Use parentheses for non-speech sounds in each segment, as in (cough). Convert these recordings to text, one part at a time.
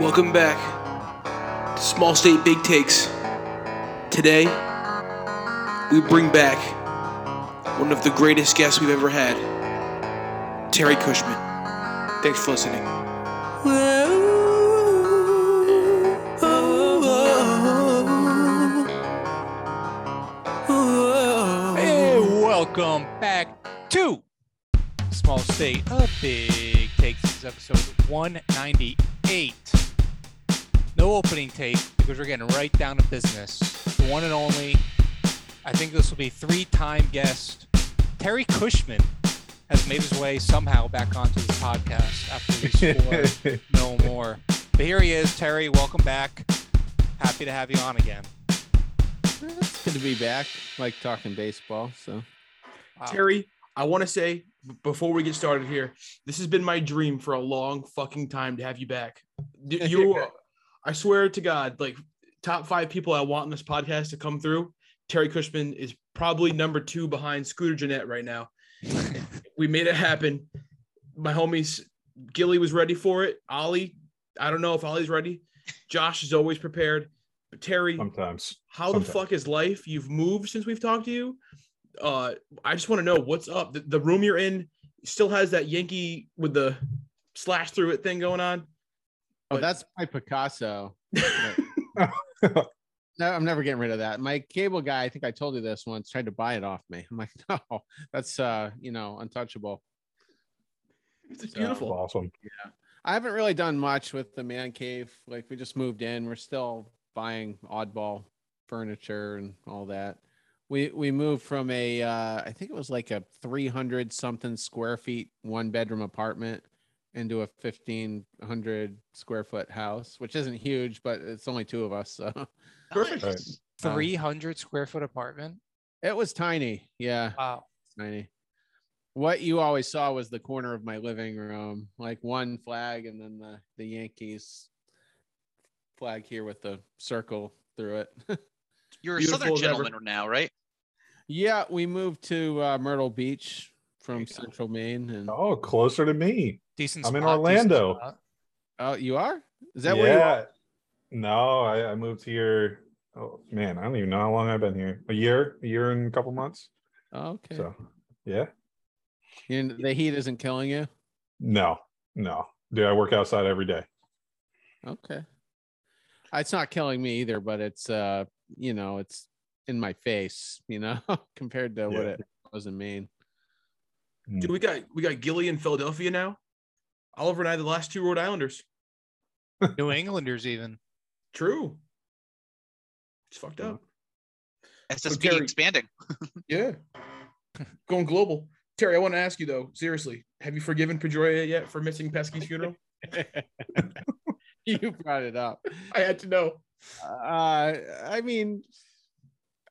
Welcome back to Small State Big Takes. Today, we bring back one of the greatest guests we've ever had, Terry Cushman. Thanks for listening. Hey, welcome back to Small State of Big Takes. This is episode 198. No opening take because we're getting right down to business. The one and only, I think this will be three time guest, Terry Cushman has made his way somehow back onto the podcast after we scored (laughs) no more. But here he is, Terry. Welcome back. Happy to have you on again. It's good to be back. Like talking baseball. So Wow. Terry, I want to say before we get started here, this has been my dream for a long fucking time to have you back. You, (laughs) I swear to God, like top five people I want in this podcast to come through. Terry Cushman is probably number two behind Scooter Gennett right now. (laughs) we made it happen. My homies, Gilly was ready for it. Ollie, I don't know if Ollie's ready. Josh is always prepared. But Terry, Sometimes. how the fuck is life? You've moved since we've talked to you. Uh, I just want to know what's up. The, the room you're in still has that Yankee with the slash through it thing going on. Oh, But- that's my Picasso. (laughs) No, I'm never getting rid of that. My cable guy, I think I told you this once, tried to buy it off me. I'm like, (laughs) no, that's uh, you know, untouchable. It's So- beautiful. awesome. Yeah. I haven't really done much with the man cave. Like we just moved in. We're still buying oddball furniture and all that. We we moved from a uh I think it was like a 300 something square feet one bedroom apartment into a 1500 square foot house, which isn't huge, but it's only two of us. So (laughs) Perfect. Right. 300 square foot apartment. it was tiny. Yeah. Wow. tiny. What you always saw was the corner of my living room, like one flag and then the, the Yankees flag here with the circle through it. (laughs) You're a Beautiful Southern as ever. gentleman now, right? yeah, we moved to uh, Myrtle Beach from you go. Central Maine. And Oh, closer to me. Decent I'm in spot, decent Orlando. oh, you are? Is that where you are? No, I, I moved here. Oh man, I don't even know how long I've been here. A year, a year and a couple months. Oh, okay. So yeah. You- the heat isn't killing you? No, no. Dude, I work outside every day. Okay. It's not killing me either, but it's uh, you know, it's in my face, you know, (laughs) compared to what it was in Maine. Mm. Dude, we got we got Gilly in Philadelphia now. Oliver and I, the last two Rhode Islanders. (laughs) New Englanders, even. True. It's fucked up. SSP Terry- expanding. (laughs) Yeah. Going global. Terry, I want to ask you though, seriously, have you forgiven Pedroia yet for missing Pesky's funeral? (laughs) you brought it up. I had to know. Uh, I mean,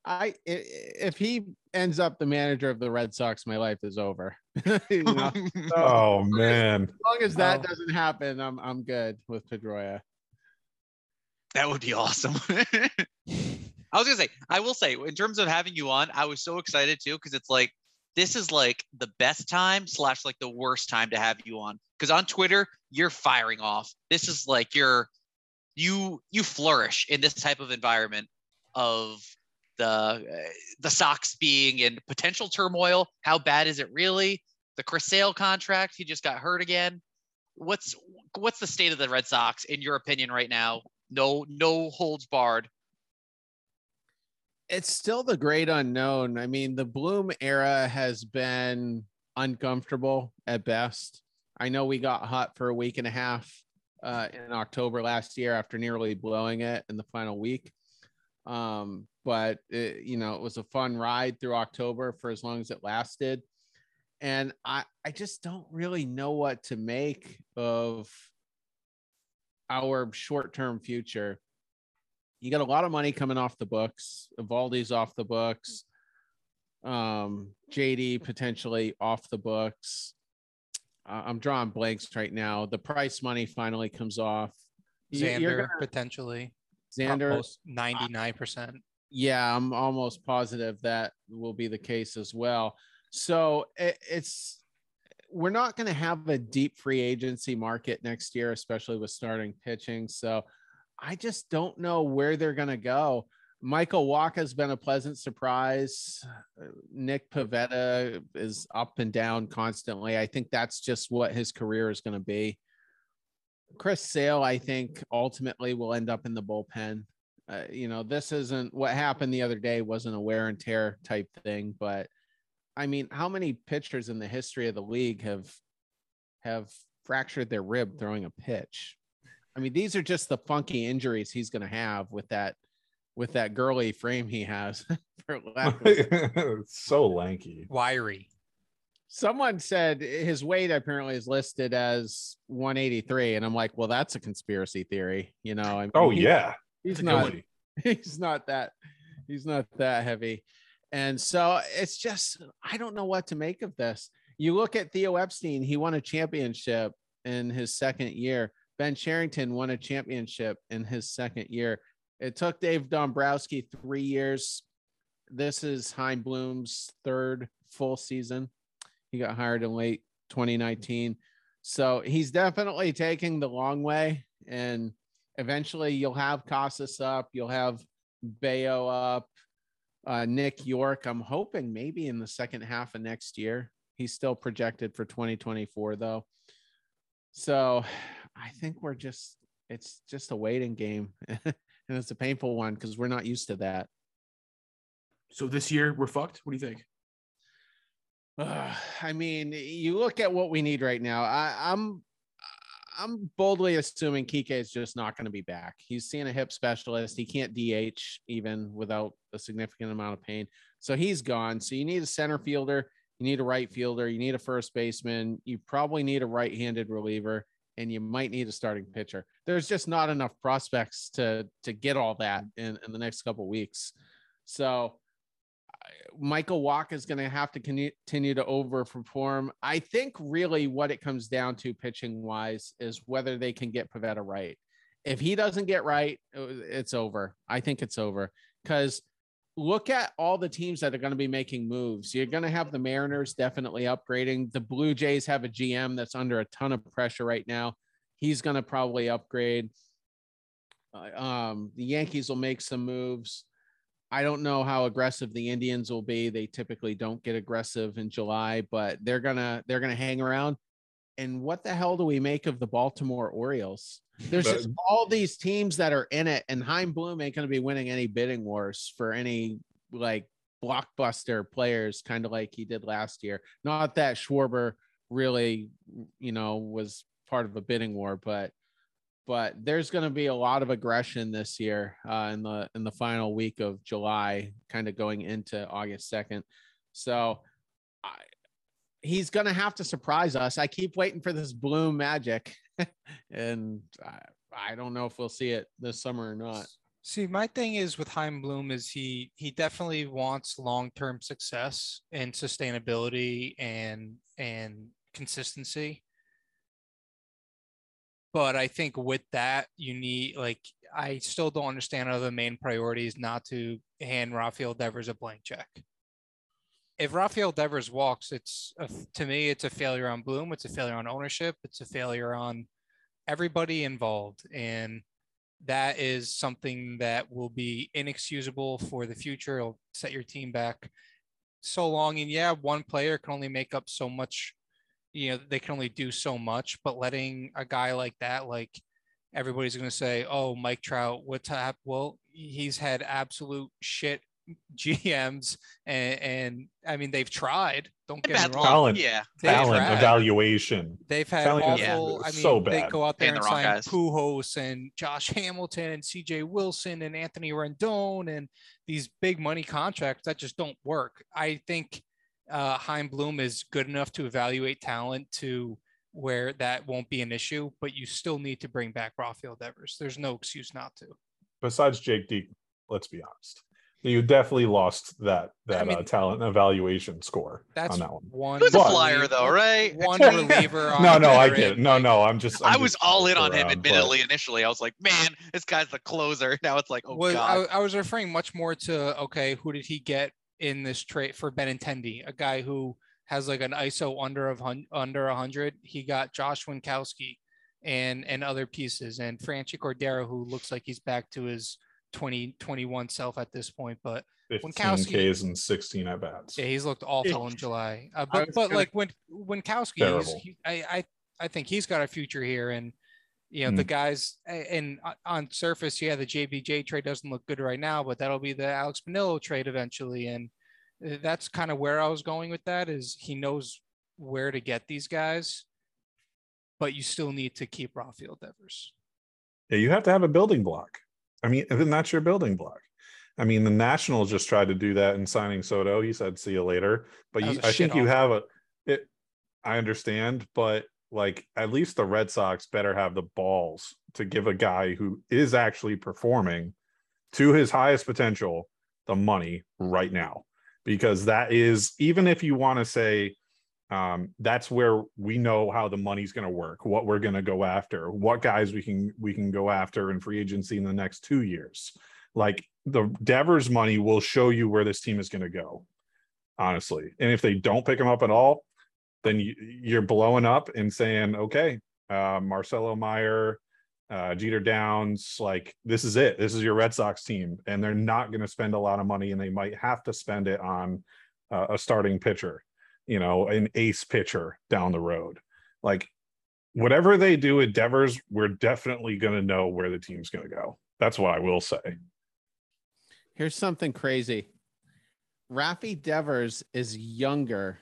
I i- if he ends up the manager of the Red Sox, my life is over. (laughs) You know? (laughs) So, Oh man. as long as that Oh. doesn't happen, I'm I'm good with Pedroia. that would be awesome. (laughs) I was gonna say, I will say, in terms of having you on, I was so excited too because it's like this is like the best time slash like the worst time to have you on because on Twitter you're firing off. This is like you're you you flourish in this type of environment of the uh, the Sox being in potential turmoil. How bad is it really? The Chris Sale contract, he just got hurt again. What's what's the state of the Red Sox in your opinion right now? No no holds barred. It's still the great unknown. I mean, the Bloom era has been uncomfortable at best. I know we got hot for a week and a half uh, in October last year after nearly blowing it in the final week. Um, but it, you know, it was a fun ride through October for as long as it lasted. And I, I just don't really know what to make of our short-term future. You got a lot of money coming off the books. Eovaldi's off the books. Um, JD potentially off the books. Uh, I'm drawing blanks right now. The price money finally comes off. Xander gonna- potentially. Xander, 99%. yeah, I'm almost positive that will be the case as well. So it, it's we're not going to have a deep free agency market next year, especially with starting pitching. So I just don't know where they're going to go. Michael Wacha has been a pleasant surprise. Nick Pivetta is up and down constantly. I think that's just what his career is going to be. Chris Sale, I think, ultimately will end up in the bullpen. Uh, you know, this isn't what happened the other day, wasn't a wear and tear type thing, but I mean, how many pitchers in the history of the league have have fractured their rib throwing a pitch? I mean, these are just the funky injuries he's going to have with that with that girly frame he has. (laughs) for lack of- (laughs) so lanky. Wiry. Someone said his weight apparently is listed as 183, and I'm like, well, that's a conspiracy theory. You know, I mean, Oh he- yeah. he's not (laughs) he's not that he's not that heavy. And so it's just i don't know what to make of this. You look at theo epstein he won a championship in his second year. Ben Cherington won a championship in his second year. It took dave dombrowski three years. This is Chaim bloom's third full season he got hired in late 2019 so he's definitely taking the long way and eventually you'll have Casas up, you'll have Bello up, uh, Nick Yorke. I'm hoping maybe in the second half of next year. He's still projected for 2024 though. So I think we're just it's just a waiting game. (laughs) and it's a painful one because we're not used to that. So this year we're fucked. What do you think? I mean, you look at what we need right now. I, I'm I'm boldly assuming Kike is just not going to be back. He's seeing a hip specialist. He can't DH even without a significant amount of pain. So he's gone. So you need a center fielder, you need a right fielder, you need a first baseman, you probably need a right-handed reliever, and you might need a starting pitcher. There's just not enough prospects to to get all that in, in the next couple weeks. So Michael Wacha is going to have to continue to overperform. I think really what it comes down to pitching wise is whether they can get Pivetta right. If he doesn't get right, uh, it's over. I think it's over because look at all the teams that are going to be making moves. You're going to have the Mariners definitely upgrading. The Blue Jays have a GM that's under a ton of pressure right now. He's going to probably upgrade. Uh, um, the Yankees will make some moves. I don't know how aggressive the Indians will be. They typically don't get aggressive in July, but they're gonna they're gonna hang around. And what the hell do we make of the Baltimore Orioles? There's The- just all these teams that are in it, and Chaim Bloom ain't gonna be winning any bidding wars for any like blockbuster players, kind of like he did last year. Not that Schwarber really, you know, was part of a bidding war, but but there's going to be a lot of aggression this year uh, in the in the final week of July, kind of going into August second. So I, he's going to have to surprise us. I keep waiting for this bloom magic, (laughs) and I, I don't know if we'll see it this summer or not. See, my thing is with Chaim Bloom is he he definitely wants long-term success and sustainability and and consistency. But I think with that, you need like I still don't understand how the main priority is not to hand Rafael Devers a blank check. If Rafael Devers walks, it's a, to me it's a failure on Bloom, it's a failure on ownership, it's a failure on everybody involved, and that is something that will be inexcusable for the future. It'll set your team back so long. And yeah, one player can only make up so much, you know, they can only do so much, but letting a guy like that, like everybody's going to say, oh, Mike Trout, what's happened? Well, he's had absolute shit GMs and, and I mean, they've tried. Don't get Bad me wrong. Talent. Yeah. They've Talent tried. evaluation. They've had Telling us awful. I it's mean, so they go out there Paying and the wrong sign guys. Pujols and Josh (laughs) Hamilton and C.J. Wilson and Anthony Rendon and these big money contracts that just don't work. I think uh, Chaim Bloom is good enough to evaluate talent to where that won't be an issue, but you still need to bring back Rafael Devers. There's no excuse not to. Besides Jake Deacon, let's be honest. You definitely lost that that mean, uh, talent evaluation score That's on that one. one. He was a flyer though, (laughs) right? One reliever. (laughs) on no, a no, I veteran, get it. No, no, I'm just. I'm I was just all in on him, around, but- admittedly, initially. I was like, man, this guy's the closer. (laughs) Now it's like, oh was god. I, I was referring much more to okay, who did he get in this trade for Benintendi, a guy who has like an ISO under of hun- under 100. He got Josh Winckowski and and other pieces and Franchy Cordero, who looks like he's back to his 2021 self at this point. But 15 Winckowski- Ks and 16 at bats. yeah, he's looked awful in July. Uh, but but gonna- like when Winckowski, he's, Terrible. he, I I I think he's got a future here and. You know the Mm. guys, and on surface, yeah, the JBJ trade doesn't look good right now, but that'll be the Alex Manillo trade eventually, and uh, that's kind of where I was going with that. Is he knows where to get these guys, but you still need to keep Rafael Devers. Yeah, you have to have a building block. I mean, (laughs) and then that's your building block. I mean, the Nationals just tried to do that in signing Soto. He said, "See you later." But you, I think you have a. It. I understand, but like at least the Red Sox better have the balls to give a guy who is actually performing to his highest potential the money right now, because that is even if you want to say um, that's where we know how the money's going to work, what we're going to go after, what guys we can we can go after in free agency in the next two years. Like the Devers money will show you where this team is going to go, honestly. And if they don't pick him up at all, then you, you're blowing up and saying, okay, uh, Marcelo Mayer, uh, Jeter Downs, like this is it. This is your Red Sox team, and they're not going to spend a lot of money, and they might have to spend it on uh, a starting pitcher you know, an ace pitcher down the road. Like whatever they do with Devers, we're definitely going to know where the team's going to go. That's what I will say. Here's something crazy. Rafi Devers is younger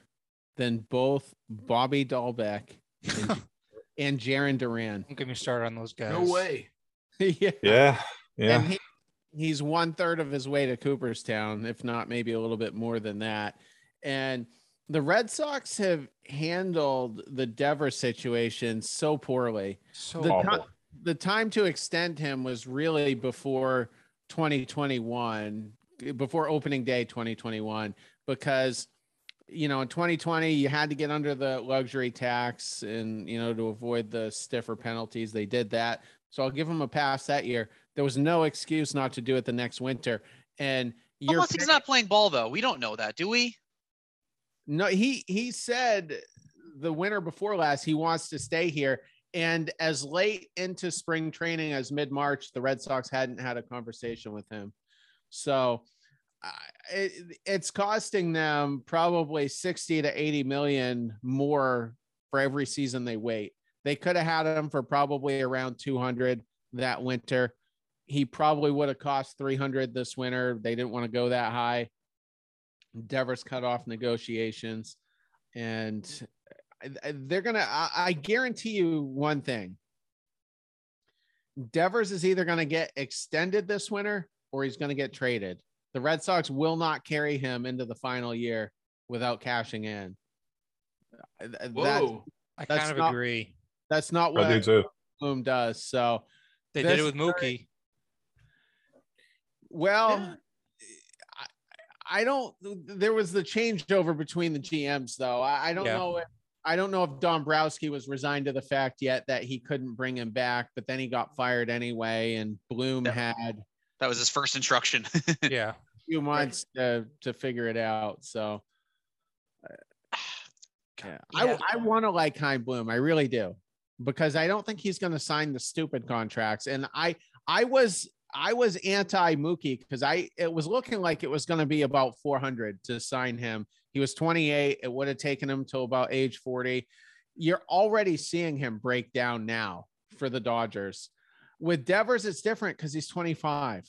than both Bobby Dalbec and, (laughs) and Jarren Duran. Don't get me started on those guys. No way. (laughs) yeah. Yeah. Yeah. And he, he's one third of his way to Cooperstown, if not maybe a little bit more than that. And the Red Sox have handled the Devers situation so poorly. So The, Awful. ti- the time to extend him was really before 2021, before opening day 2021, because you know in 2020 you had to get under the luxury tax and you know to avoid the stiffer penalties. They did that, so I'll give him a pass that year. There was no excuse not to do it the next winter, and you're Unless he's not playing ball though, we don't know that, do we? No, he he said the winter before last he wants to stay here. And as late into spring training as mid March, the Red Sox hadn't had a conversation with him. So uh, it, it's costing them probably 60 to 80 million more for every season they wait. They could have had him for probably around 200 that winter. He probably would have cost 300 this winter. They didn't want to go that high. Devers cut off negotiations, and uh, I- they're gonna. I, I guarantee you one thing: Devers is either gonna get extended this winter or he's gonna get traded. The Red Sox will not carry him into the final year without cashing in. Th- That's, Whoa. I that's kind of not- agree. that's not I do what. Bloom does. So, They did it with Mookie. well, Yeah. I, I don't. There was the changeover between the GMs, though. I, I don't Yeah. know. If, I don't know if Dombrowski was resigned to the fact yet that he couldn't bring him back, but then he got fired anyway, and Bloom Yeah. had That was his first instruction. (laughs) Yeah. a few months to to figure it out. So, uh, yeah, Yeah. I I want to like Chaim Bloom. I really do because I don't think he's going to sign the stupid contracts. And I I was I was anti Mookie because I it was looking like it was going to be about 400 to sign him. He was 28. It would have taken him till about age 40. You're already seeing him break down now for the Dodgers. With Devers, it's different because he's 25.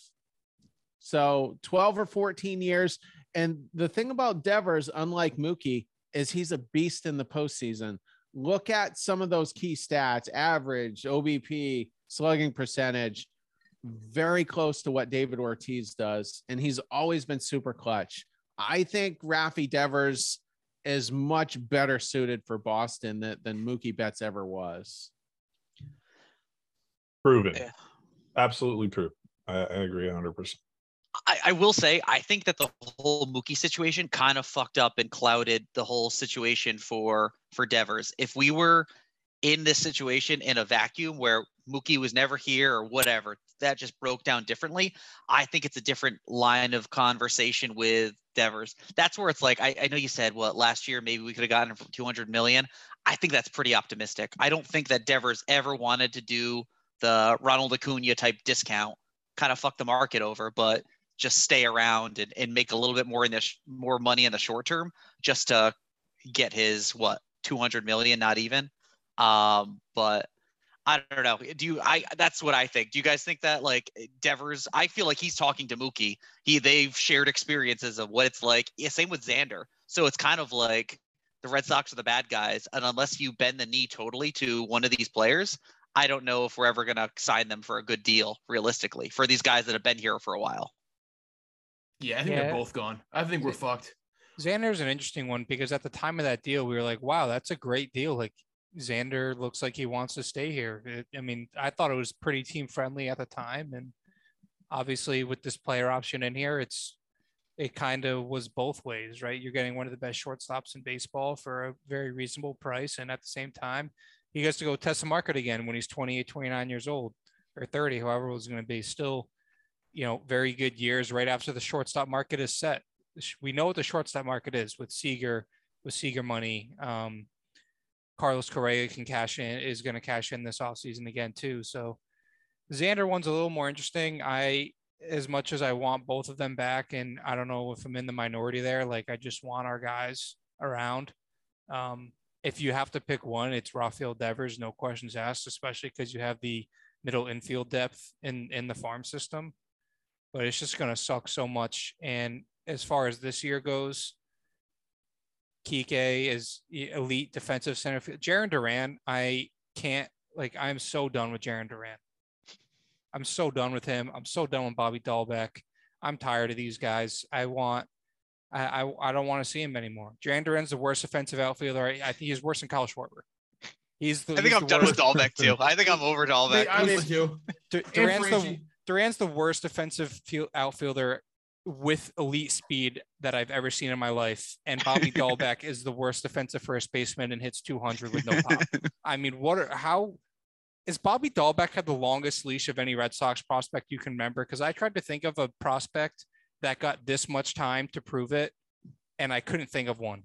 So 12 or 14 years. And the thing about Devers, unlike Mookie, is he's a beast in the postseason. Look at some of those key stats average, OBP, slugging percentage, very close to what David Ortiz does. And he's always been super clutch. I think Rafi Devers is much better suited for Boston than, than Mookie Betts ever was. Proven. Yeah. Absolutely true. I, I agree 100%. I, I will say, I think that the whole Mookie situation kind of fucked up and clouded the whole situation for for Devers. If we were in this situation in a vacuum where Mookie was never here or whatever, that just broke down differently. I think it's a different line of conversation with Devers. That's where it's like, I, I know you said, what last year maybe we could have gotten him for 200 million. I think that's pretty optimistic. I don't think that Devers ever wanted to do the Ronald Acuna type discount, kind of fuck the market over, but just stay around and, and make a little bit more in this more money in the short term just to get his what 200 million, not even. Um, but I don't know. Do you? I that's what I think. Do you guys think that like Devers? I feel like he's talking to Mookie. He they've shared experiences of what it's like. Yeah, same with Xander. So it's kind of like the Red Sox are the bad guys, and unless you bend the knee totally to one of these players, I don't know if we're ever gonna sign them for a good deal realistically for these guys that have been here for a while. Yeah, I think Yeah. they're both gone. I think we're fucked. Xander's an interesting one because at the time of that deal, we were like, wow, that's a great deal. Like Xander looks like he wants to stay here. It- I mean, I thought it was pretty team friendly at the time. And obviously with this player option in here, it's it kind of was both ways, right? You're getting one of the best shortstops in baseball for a very reasonable price. And at the same time, he gets to go test the market again when he's 28, 29 years old or 30, however it was going to be. Still, you know, very good years right after the shortstop market is set we know what the shortstop market is with Seager, with Seager money. Um, Carlos Correa can cash in, is going to cash in this offseason again, too. So Xander one's a little more interesting. I, as much as I want both of them back, and I don't know if I'm in the minority there, like I just want our guys around. Um, if you have to pick one, it's Rafael Devers, no questions asked, especially because you have the middle infield depth in in the farm system. But it's just going to suck so much. And as far as this year goes, Kike is elite defensive center field. Jarren Duran, I can't like. I'm so done with Jarren Duran. I'm so done with him. I'm so done with Bobby Dalbec. I'm tired of these guys. I want. I I, I don't want to see him anymore. Jarren Duran's the worst offensive outfielder. I, I think he's worse than Kyle Schwarber. He's the. I think he's I'm the done with worst- Dalbec too. I think I'm over Dalbec. I would too. (laughs) Du- And Duran's the Franchy. Duran's the worst offensive field outfielder with elite speed that I've ever seen in my life. And Bobby (laughs) Dalbec is the worst defensive first baseman and hits 200 with no pop. (laughs) I mean, what are how is Bobby Dalbec had the longest leash of any Red Sox prospect you can remember? Because I tried to think of a prospect that got this much time to prove it, and I couldn't think of one.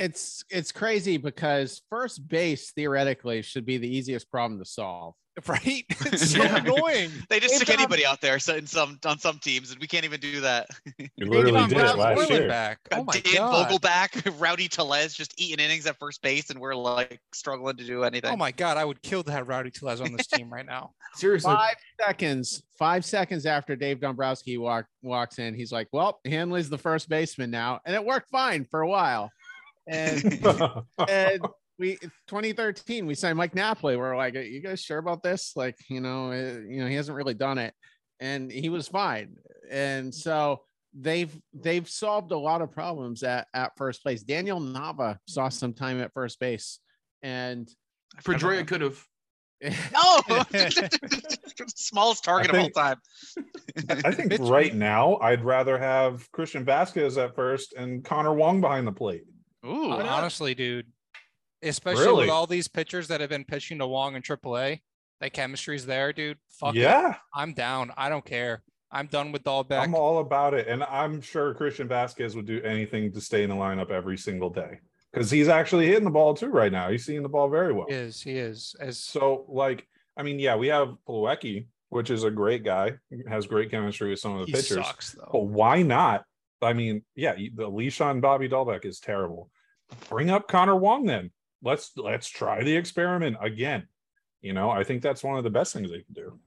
It's it's crazy because first base theoretically should be the easiest problem to solve. (laughs) Right? (laughs) It's so Yeah. annoying. They just They've stick anybody out there so in some on some teams, and we can't even do that. You literally Devon did it last Moreland year. back. Oh my Dan god. Vogelbach, (laughs) Rowdy Tellez just eating innings at first base, and we're like struggling to do anything. Oh my god, I would kill to have Rowdy Tellez on this team right now. Seriously. Five seconds, five seconds after Dave Dombrowski walk, walks in, he's like, "Well, Hanley's the first baseman now," and it worked fine for a while. And (laughs) and we 2013 we signed Mike Napoli. We're like, "Are you guys sure about this?" Like, you know, uh, you know, he hasn't really done it, and he was fine. And so they've they've solved a lot of problems at at first place. Daniel Nava saw some time at first base, and Pedroia could have. (laughs) No, (laughs) smallest target I of all time. I think right now I'd rather have Christian Vasquez at first and Connor Wong behind the plate. Ooh, not? Uh, Honestly, dude. Especially Really? with all these pitchers that have been pitching to Wong in AAA, that chemistry's there, dude. Fuck it. yeah, I'm down. I don't care. I'm done with Dalbec. I'm all about it, and I'm sure Christian Vasquez would do anything to stay in the lineup every single day because he's actually hitting the ball too right now. He's seeing the ball very well. He is. He is. As So, like, I mean, yeah, we have Plawecki, which is a great guy, has great chemistry with some of the he pitchers. sucks though. But why not? I mean, yeah, the leash on Bobby Dalbec is terrible. Bring up Connor Wong then. Let's let's try the experiment again. You know, I think that's one of the best things they can do.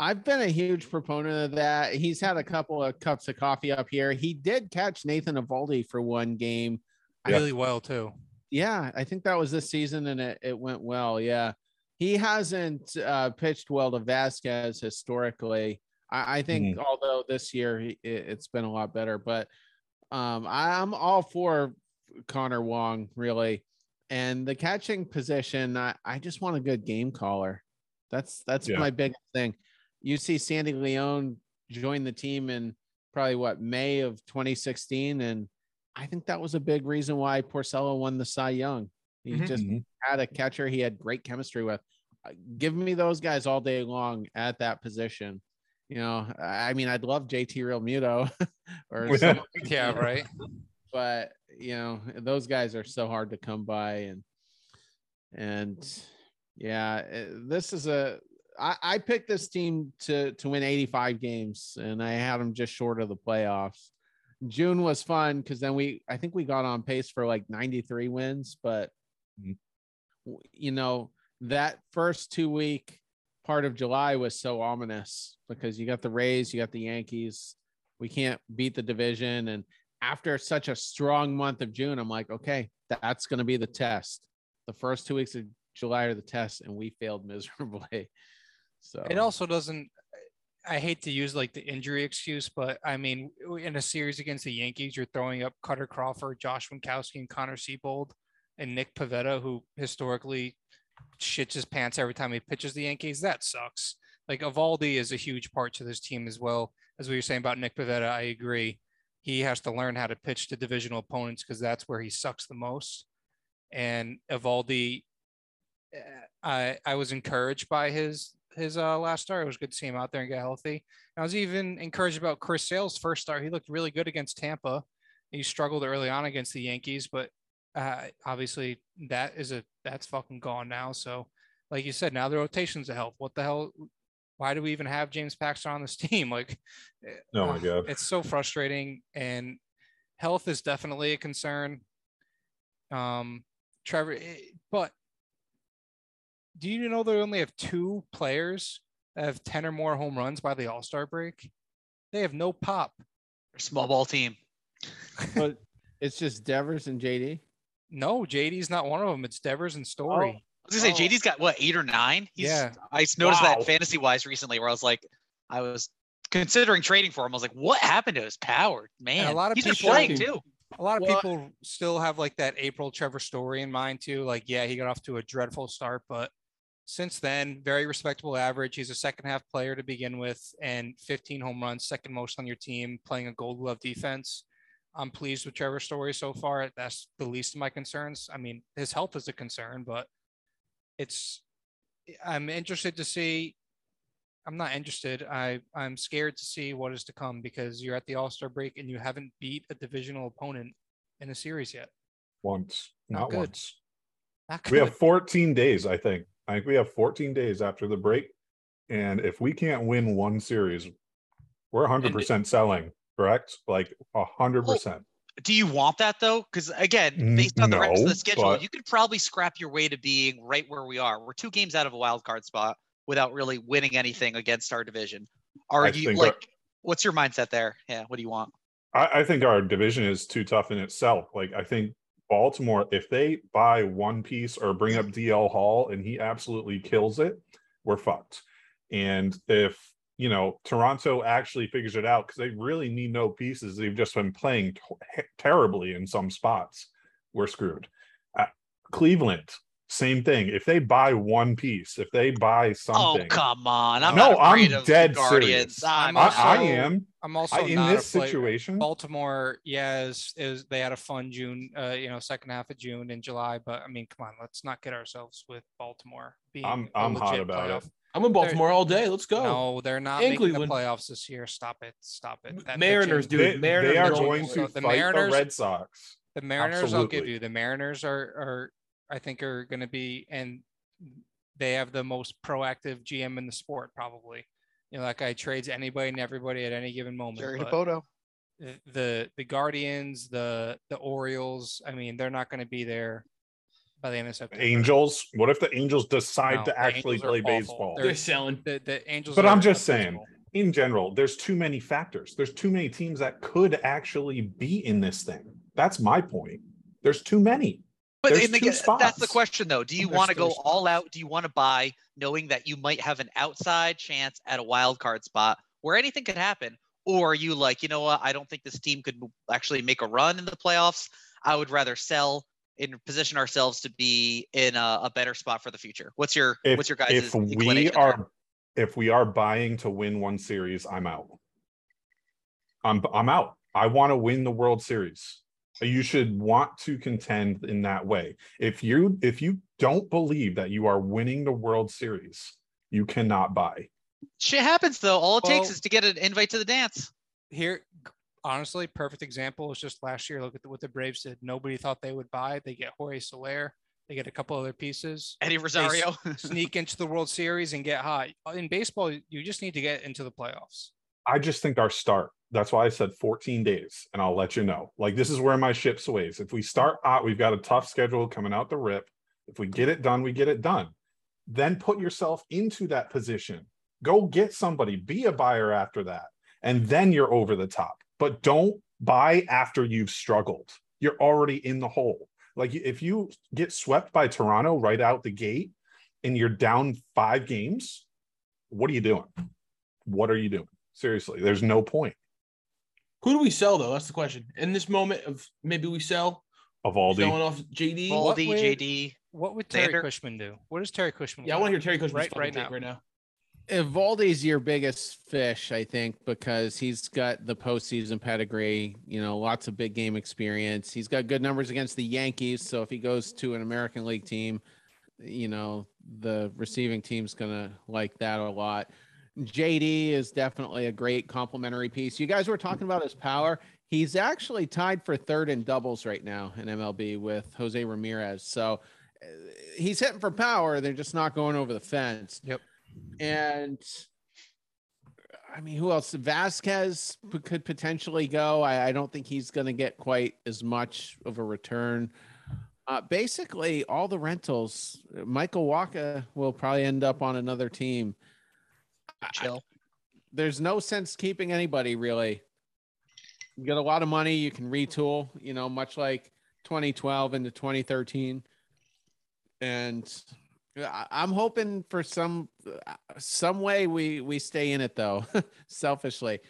I've been a huge proponent of that. He's had a couple of cups of coffee up here. He did catch Nathan Eovaldi for one game. Yeah. Really well too. Yeah, I think that was this season and it, it went well. Yeah. He hasn't uh, pitched well to Vasquez historically. I, I think, although this year he, it, it's been a lot better, but um, I'm all for Connor Wong, really. And the catching position, I, I just want a good game caller. That's that's Yeah. my big thing. You see Sandy Leon join the team in probably what May of 2016, and I think that was a big reason why Porcello won the Cy Young. He Mhm. just had a catcher he had great chemistry with. give me those guys all day long at that position. You know, I mean, I'd love JT Realmuto (laughs) or (laughs) Yeah. (laughs) Yeah, right. but you know, those guys are so hard to come by and and yeah, this is a I, I picked this team to to win 85 games and I had them just short of the playoffs. June was fun because then we I think we got on pace for like 93 wins, but Mhm. you know that first two week part of July was so ominous because you got the Rays, you got the Yankees. We can't beat the division. And after such a strong month of June, I'm like, okay, that's going to be the test. The first two weeks of July are the test, and we failed (laughs) miserably. So It also doesn't. I hate to use like the injury excuse, but I mean, in a series against the Yankees, you're throwing up Kutter Crawford, Josh Winckowski, and Connor Seabold, and Nick Pivetta, who historically shits his pants every time he pitches the Yankees. That sucks. Like Eovaldi is a huge part to this team as well. As we were saying about Nick Pivetta, I agree. He has to learn how to pitch to divisional opponents because that's where he sucks the most. And Eovaldi, eh, I I was encouraged by his his uh, last start. It was good to see him out there and get healthy. I was even encouraged about Chris Sale's first start. He looked really good against Tampa. He struggled early on against the Yankees, but uh, obviously that is a that's fucking gone now. So, like you said, now the rotation's a help. What the hell? Why do we even have James Paxton on this (laughs) team? Like, Oh my uh, God. it's so frustrating. And health is definitely a concern. Um, Trevor, eh, but do you know they only have two players that have 10 or more home runs by the All Star break? They have no pop. Small ball team. but it's just Devers and JD. No, JD's not one of them. It's Devers and oh. Story. I was gonna say Oh. JD's got what eight or nine. He's, Yeah. I noticed Wow. that fantasy wise recently, where I was like, I was considering trading for him. I was like, what happened to his power, man? A lot of he's people- playing too. A lot of Well, people still have like that April Trevor Story in mind too. Like, yeah, he got off to a dreadful start, but since then, very respectable average. He's a second half player to begin with, and 15 home runs, second most on your team, playing a Gold Glove defense. I'm pleased with Trevor's Story so far. That's the least of my concerns. I mean, his health is a concern, but it's. I'm interested to see. I'm not interested. I I'm scared to see what is to come because you're at the All Star break and you haven't beat a divisional opponent in a series yet. Once, Not not once. Not We have 14 days, I think. I think we have 14 days after the break. And if we can't win one series, we're 100% selling, correct? Like a 100%. Do you want that though? Because again, based on the rest of the schedule, but- you could probably scrap your way to being right where we are. We're two games out of a wild card spot without really winning anything against our division. Are I you think our- like? What's your mindset there? Yeah. What do you want? I, I think our division is too tough in itself. Like, I think Baltimore, if they buy one piece or bring up DL Hall and he absolutely kills it, we're fucked. And if, you know, Toronto actually figures it out because they really need no pieces, they've just been playing t- terribly in some spots, we're screwed. Uh, Cleveland, same thing. If they buy one piece, if they buy something, Oh come on! I'm No, not I'm dead Guardians. serious. I'm I, also- I not. am I'm also I, in not this a situation. Baltimore, yeah, is, is they had a fun June, uh, you know, second half of June and July. But I mean, come on, let's not get ourselves with Baltimore being. I'm- a I'm hot legit about it. I'm in Baltimore all day. Let's go. No, they're not And making Cleveland. the playoffs this year. Stop it. Stop it. That Mariners, pitching- dude. they, Mariners they are are going so to the fight Mariners- the Red Sox. The Mariners, I'll give you. The Mariners are, are I think, are going to be, and they have the most proactive GM in the sport, probably. You know, that guy trades anybody and everybody at any given moment. Jerry but Dipoto. the- the the Guardians, the the Orioles. I mean, they're not going to be there by the end of September. Angels. What if the Angels decide No, to actually play awful. baseball? They're- They're selling. The the Angels. But I'm just saying, abysmal. in general, there's too many factors. There's too many teams that could actually be in this thing. That's my point. There's too many. But in the, that's the question though. Do you want to go three all out? Do you want to buy knowing that you might have an outside chance at a wild card spot where anything could happen? Or are you like, you know what? I don't think this team could actually make a run in the playoffs. I would rather sell and position ourselves to be in a, a better spot for the future. What's your If, what's your guys' if we inclination there? are if we are buying to win one series, I'm out. I'm I'm out. I want to win the World Series. You should want to contend in that way. If you if you don't believe that you are winning the World Series, you cannot buy. Shit happens though. All it takes is to get an invite to the dance. Here, honestly, perfect example is just last year. Look at the, what the Braves did. Nobody thought they would buy. They get Jorge Soler. They get a couple other pieces. Eddie Rosario. sneak into the World Series and get hot. In baseball, you just need to get into the playoffs. I just think our start. That's why I said 14 days, and I'll let you know. Like this is where my ship sways. If we start hot, we've got a tough schedule coming out the rip. If we get it done, we get it done. Then put yourself into that position. Go get somebody, be a buyer after that, and then you're over the top. But don't buy after you've struggled. You're already in the hole. Like if you get swept by Toronto right out the gate and you're down five games, what are you doing? What are you doing? Seriously, there's no point. Who do we sell though? That's the question. In this moment of maybe we sell Eovaldi. selling off JD. What Baldy, JD. What would Terry Xander? Cushman do? What does Terry Cushman? yeah, I want to hear Terry Cushman's right, fucking right now. right now. Eovaldi's your biggest fish, I think, because he's got the postseason pedigree, you know, lots of big game experience. He's got good numbers against the Yankees. So if he goes to an American League team, you know, the receiving team's going to like that a lot. JD is definitely a great complementary piece. You guys were talking about his power. He's actually tied for third in doubles right now in MLB with Jose Ramirez. So uh, he's hitting for power. They're just not going over the fence. Yep. And I mean, who else? Vasquez could potentially go. I, I don't think he's going to get quite as much of a return. Uh, basically, all the rentals. Michael Wacha will probably end up on another team. I- Chill. there's no sense keeping anybody really. You get a lot of money, you can retool, you know, much like 2012 into 2013. And I- I'm hoping for some some way we we stay in it though, (laughs) selfishly.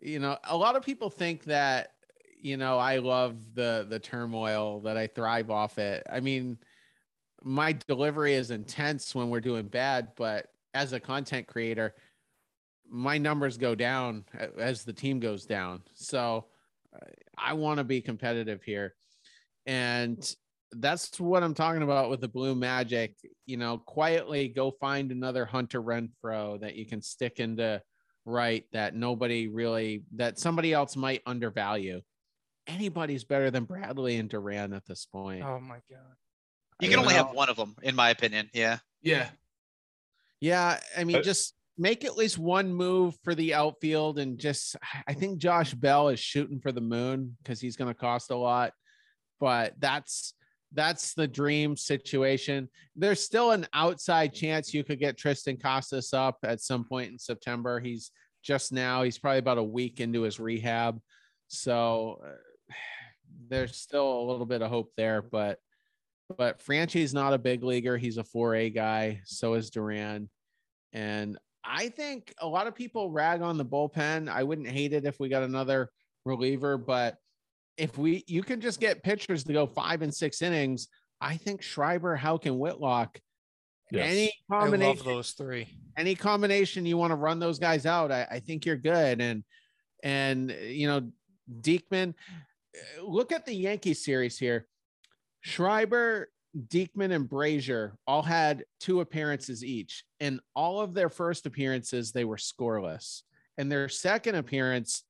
You know, a lot of people think that you know, I love the the turmoil that I thrive off it. I mean, my delivery is intense when we're doing bad, but as a content creator, my numbers go down as the team goes down. So uh, I want to be competitive here. And that's what I'm talking about with the blue magic. You know, quietly go find another Hunter Renfroe that you can stick into right that nobody really that somebody else might undervalue. Anybody's better than Bradley and Duran at this point. Oh my god. You I can only know. have one of them, in my opinion. Yeah. Yeah. Yeah, I mean, Uh, just make at least one move for the outfield, and just I think Josh Bell is shooting for the moon because he's going to cost a lot, but that's that's the dream situation. There's still an outside chance you could get Triston Casas up at some point in September. He's just now he's probably about a week into his rehab, so uh, (sighs) there's still a little bit of hope there, but but Franchy's not a big leaguer. He's a 4A guy. So is Duran. And I think a lot of people rag on the bullpen. I wouldn't hate it if we got another reliever, but if we you can just get pitchers to go five and six innings, I think Schreiber, Houck, and Whitlock, Yes. any I love combination, those three. any combination you want to run those guys out, I, I think you're good. And and you know, Diekman, look at the Yankee series here. Schreiber, Diekman, and Brasier all had two appearances each. And all of their first appearances, they were scoreless. And their second appearance,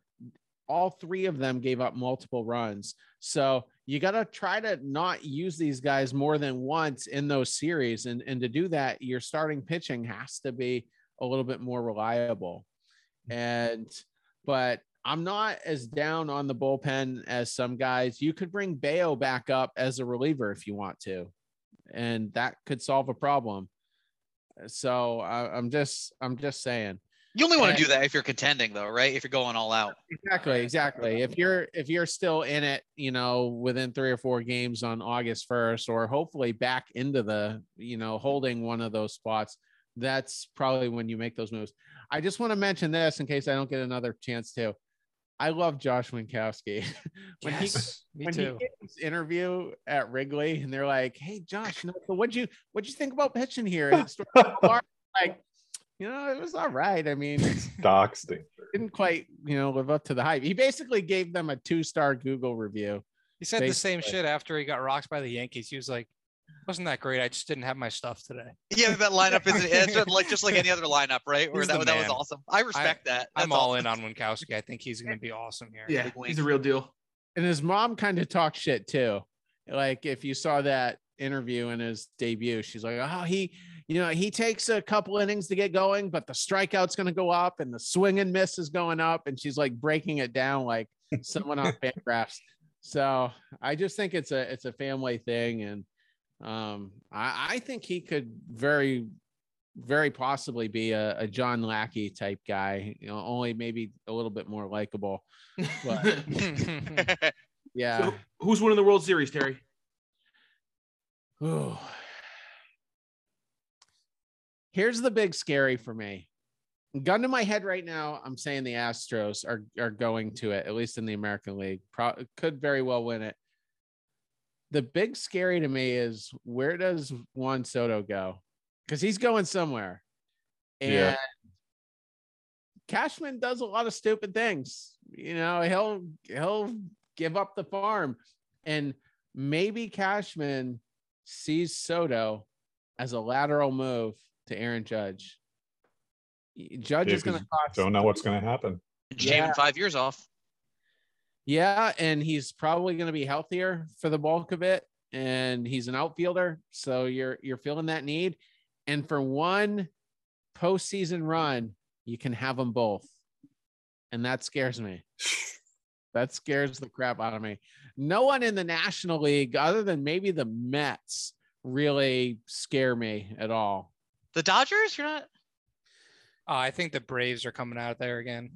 all three of them gave up multiple runs. So you got to try to not use these guys more than once in those series. And, and to do that, your starting pitching has to be a little bit more reliable. Mm-hmm. And, but I'm not as down on the bullpen as some guys. You could bring Bello back up as a reliever if you want to, and that could solve a problem. So I, I'm just, I'm just saying. You only want And- to do that if you're contending, though, right? If you're going all out. Exactly, exactly. If you're if you're still in it, you know, within three or four games on August 1st, or hopefully back into the, you know, holding one of those spots, that's probably when you make those moves. I just want to mention this in case I don't get another chance to. I love Josh Winckowski. (laughs) when he Yes, me when too. he gave his interview at Wrigley, and they're like, "Hey, Josh, you know, so what'd you what'd you think about pitching here?" (laughs) Like, you know, it was all right. I mean, (laughs) Doc Stinker. didn't quite, you know, live up to the hype. He basically gave them a two star Google review. He said the same shit after he got rocked by the Yankees. He was like, "Wasn't that great? I just didn't have my stuff today." Yeah, that lineup is (laughs) just like just like any other lineup, right? Where that, that was awesome. I respect that. I'm all awesome. in on Winckowski. I think he's going to be awesome here. Yeah, he's a real deal. and his mom kind of talked shit too. Like if you saw that interview in his debut, she's like, "Oh, he, you know, he takes a couple innings to get going, but the strikeout's going to go up and the swing and miss is going up." And she's like breaking it down like someone on (laughs) Fangraphs. So I just think it's a it's a family thing, and um, I, I think he could very very possibly be a, a John Lackey type guy. You know, only maybe a little bit more likable. But (laughs) (laughs) yeah. So, who's winning the World Series, Terry? Ooh. Here's the big scary for me. Gun to my head right now, I'm saying the Astros are are going to it, at least in the American League. Pro- could very well win it. The big scary to me is where does Juan Soto go? Because he's going somewhere. And Yeah. Cashman does a lot of stupid things. You know, he'll he'll give up the farm. And maybe Cashman sees Soto as a lateral move to Aaron Judge. Judge Yeah, is going to cost. Don't know what's going to happen. Shaving Yeah. five years off. Yeah, and he's probably going to be healthier for the bulk of it, and he's an outfielder, so you're you're feeling that need. And for one postseason run, you can have them both, and that scares me. (sighs) That scares the crap out of me. No one in the National League, other than maybe the Mets, really scare me at all. The Dodgers, you're not. Uh, I think the Braves are coming out there again.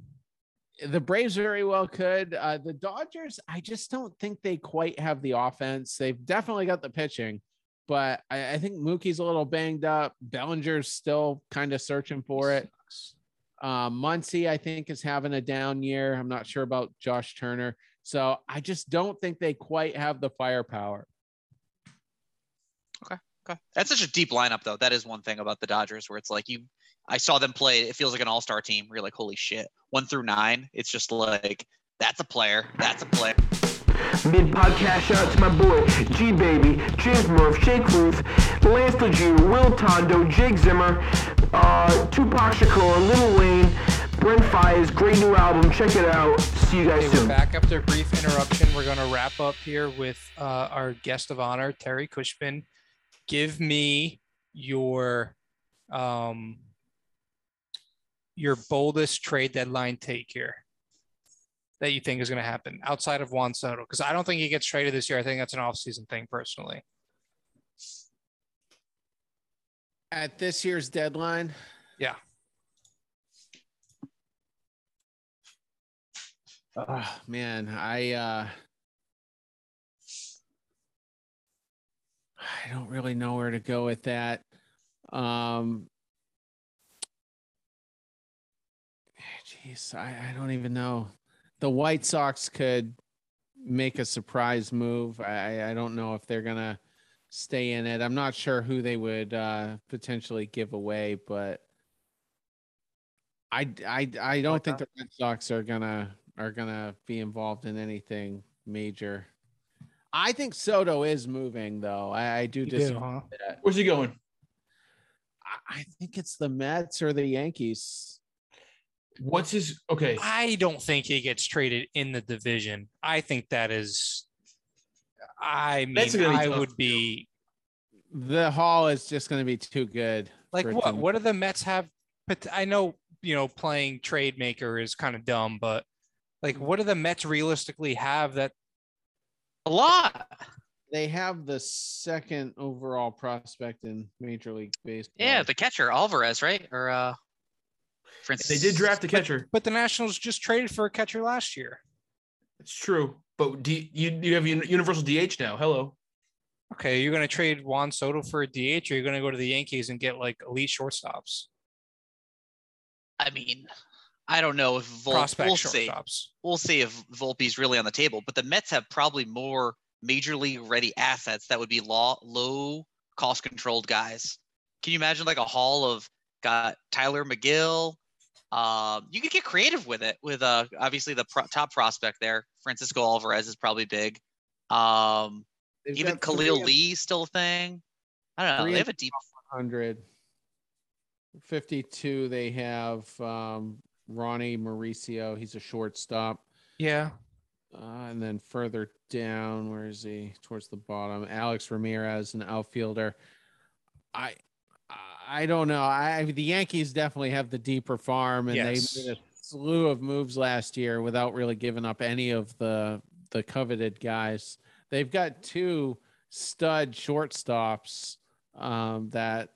The Braves very well could. Uh, the Dodgers, I just don't think they quite have the offense. They've definitely got the pitching, but I, I think Mookie's a little banged up. Bellinger's still kind of searching for it. Uh, Muncy, I think, is having a down year. I'm not sure about Josh Turner. So I just don't think they quite have the firepower. Okay. Okay. That's such a deep lineup, though. That is one thing about the Dodgers, where it's like you. I saw them play. It feels like an all-star team. Where you're like, holy shit, one through nine. It's just like that's a player. That's a player. Mid podcast shout out to my boy G Baby, James Murph, Shake Ruth, Lance Legier, Will Tondo, Jake Zimmer, uh, Tupac Shakur, Lil Wayne, Brent Fires, great new album. Check it out. See you guys Okay, we're soon. back after a brief interruption. We're going to wrap up here with uh, our guest of honor, Terry Cushman. Give me your um, your boldest trade deadline take here that you think is going to happen outside of Juan Soto, because I don't think he gets traded this year. I think that's an offseason thing, personally. At this year's deadline, Yeah. Oh man, I uh I don't really know where to go with that. Um jeez, I, I don't even know. The White Sox could make a surprise move. I, I don't know if they're gonna stay in it. I'm not sure who they would uh potentially give away, but I I I don't think the Red Sox are gonna are gonna be involved in anything major. I think Soto is moving though. I, I do You disagree. do, huh? Where's he going? I, I think it's the Mets or the Yankees. What's his okay? I don't think he gets traded in the division. I think that is. I mean, That's I tough would be The Hall is just going to be too good. like, what? to- What do the Mets have? But I know you know playing trade maker is kind of dumb, but like, what do the Mets realistically have that? A lot. They have the second overall prospect in Major League Baseball. Yeah, the catcher Alvarez, right? Or uh, Francis. They did draft a catcher. But the Nationals just traded for a catcher last year. It's true, but do you, you you have uni- universal DH now? Hello. Okay, you're going to trade Juan Soto for a DH, or you're going to go to the Yankees and get like elite shortstops, I mean, I don't know if Vol- prospect we'll see. We'll see if Volpe's really on the table. But the Mets have probably more major league ready assets that would be law, low cost controlled guys. Can you imagine like a haul of got Tylor Megill? Um, you could get creative with it. With uh, obviously the pro- top prospect there, Francisco Alvarez is probably big. Um, They've even Khalil three Lee still a thing. I don't know. They have a deep. 100. 52, they have um, Ronny Mauricio. He's a shortstop. Yeah. Uh, and then further down, where is he? Towards the bottom, Alex Ramirez, an outfielder. I I don't know. I the Yankees definitely have the deeper farm, and Yes. they made a slew of moves last year without really giving up any of the the coveted guys. They've got two stud shortstops um, that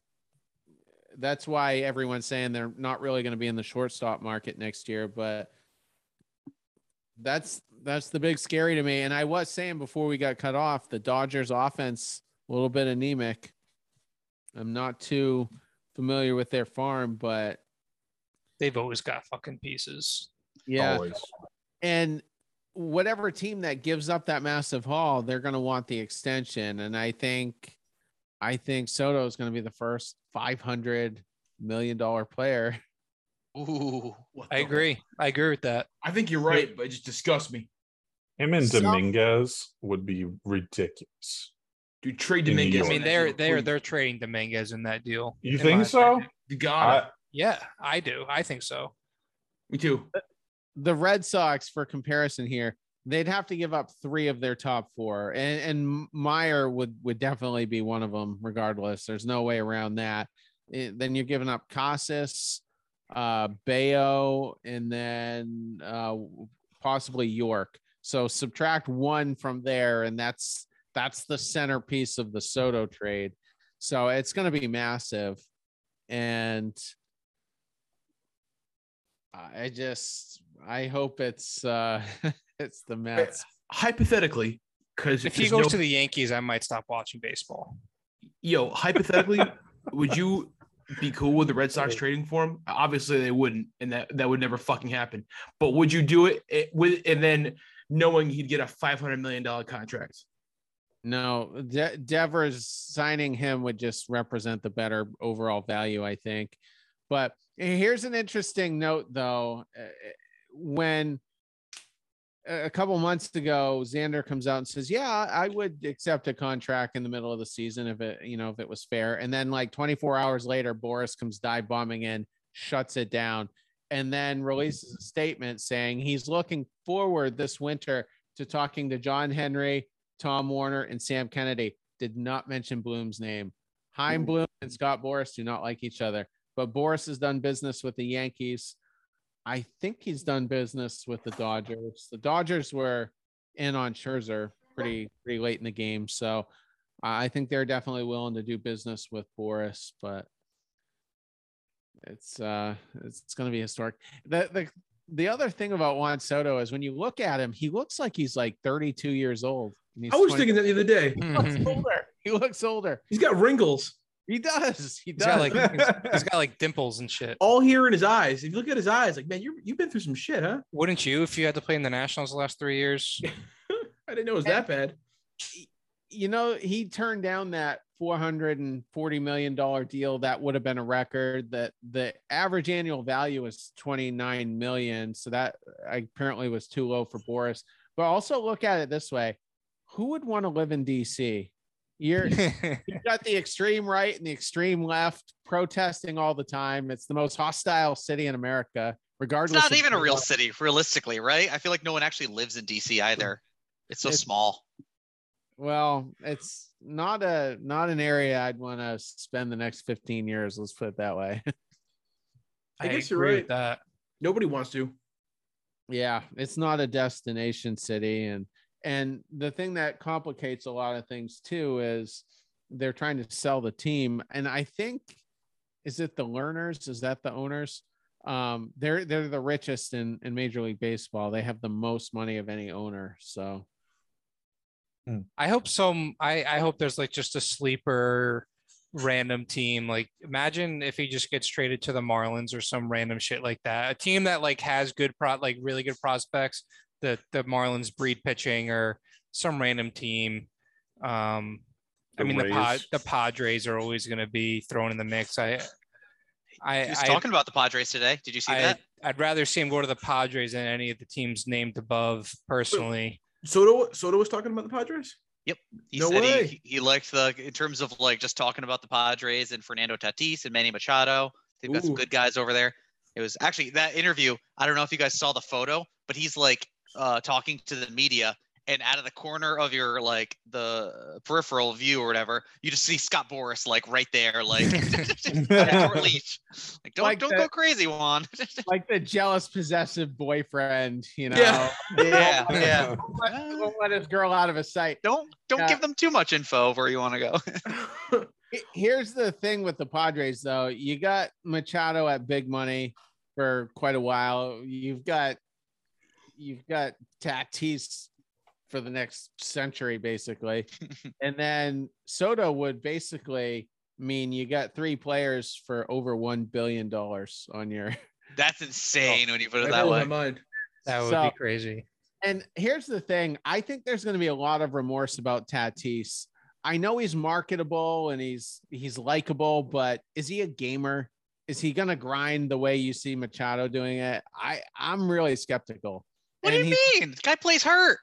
that's why everyone's saying they're not really going to be in the shortstop market next year, but that's that's the big scary to me. And I was saying before we got cut off, the Dodgers offense a little bit anemic. I'm not too familiar with their farm, but They've always got fucking pieces. yeah. Always. And whatever team that gives up that massive haul, they're going to want the extension. And I think, I think Soto is going to be the first 500 million dollar player. (laughs) Ooh. I the- agree. I agree with that. I think you're right, but it just disgusts me. Him and Dominguez would be ridiculous. Dude, trade Dominguez. I mean, they're they're they're trading Dominguez in that deal. You think so? opinion. You got I, Yeah, I do. I think so. Me too. The Red Sox, for comparison here, they'd have to give up three of their top four, and, and Mayer would would definitely be one of them, regardless. There's no way around that. Eh, then you're giving up Casas, uh, Bello, and then uh, possibly Yorke. So subtract one from there, and that's that's the centerpiece of the Soto trade. So it's going to be massive, and I just I hope it's uh (laughs) it's the Mets. Hypothetically, because If he goes to the Yankees, I might stop watching baseball. yo, (laughs) hypothetically, would you be cool with the Red Sox trading for him? Obviously, they wouldn't, and that that would never fucking happen. But would you do it, eh, with and then knowing he'd get a five hundred million dollar contract? No, De- Devers signing him would just represent the better overall value, I think. But here's an interesting note, though. Uh, When a couple months ago, Xander comes out and says, "Yeah, I would accept a contract in the middle of the season if it, you know, if it was fair." And then, like 24 hours later, Boras comes dive bombing in, shuts it down, and then releases a statement saying he's looking forward this winter to talking to John Henry, Tom Werner, and Sam Kennedy. Did not mention Bloom's name. Chaim Bloom and Scott Boras do not like each other, but Boras has done business with the Yankees. I think he's done business with the Dodgers. The Dodgers were in on Scherzer pretty pretty late in the game, so I think they're definitely willing to do business with Boras. But it's uh it's, it's going to be historic. The the the other thing about Juan Soto is when you look at him, he looks like he's like 32 years old. And he's I was 20 thinking that the other day. He looks (laughs) older. He looks older. He's got wrinkles He does. He He's got does. like he's- he's got like dimples and shit. (laughs) all here in his eyes. If you look at his eyes, like man, you you've been through some shit, huh? Wouldn't you if you had to play in the Nationals the last three years? (laughs) I didn't know it was that bad. you know, he turned down that $440 million deal. That would have been a record. That the average annual value is 29 million. So that apparently was too low for Boras. But also look at it this way. Who would want to live in DC? You're (laughs) you've got the extreme right and the extreme left protesting all the time. It's the most hostile city in America, regardless. It's not of even a real you city, realistically, right? I feel like no one actually lives in DC either. It's so It's- small. Well, it's not a not an area I'd want to spend the next 15 years. Let's put it that way. (laughs) I guess you're right. with that. Nobody wants to. yeah, it's not a destination city, and and the thing that complicates a lot of things too is they're trying to sell the team, and I think is it the learners? Is that the owners? Um, they're they're the richest in in Major League Baseball. They have the most money of any owner. So I hope some. I I hope there's like just a sleeper random team. Like imagine if he just gets traded to the Marlins or some random shit like that. A team that like has good pro like really good prospects. The the Marlins breed pitching or some random team. Um, I The mean the Pod, the Padres are always going to be thrown in the mix. I I He was I, talking about the Padres today. Did you see I that? I'd rather see him go to the Padres than any of the teams named above personally. Soto Soto was talking about the Padres. He No said way. He, he liked the in terms of like just talking about the Padres and Fernando Tatis and Manny Machado. They've got some good guys over there. It was actually that interview. I don't know if you guys saw the photo, but he's like uh, talking to the media, and out of the corner of your like the peripheral view or whatever, you just see Scott Boras like right there, like on a short leash. Like don't Like don't the- go crazy, Juan. (laughs) like the jealous possessive boyfriend, you know. (laughs) Yeah. yeah, yeah. Won't- won't let (laughs) his girl out of his sight. Don't don't Yeah. give them too much info of where you want to go. Here's the thing with the Padres, though. You got Machado at big money for quite a while. You've got you've got Tatis for the next century, basically, (laughs) and then Soto would basically mean you got three players for over one billion dollars on your. (laughs) That's insane when you put it That that way. my mind. That would So- be crazy. And here's the thing: I think there's going to be a lot of remorse about Tatis. I know he's marketable and he's he's likable, but is he a gamer? Is he going to grind the way you see Machado doing it? I I'm really skeptical. What do you he's- mean? The guy plays hurt.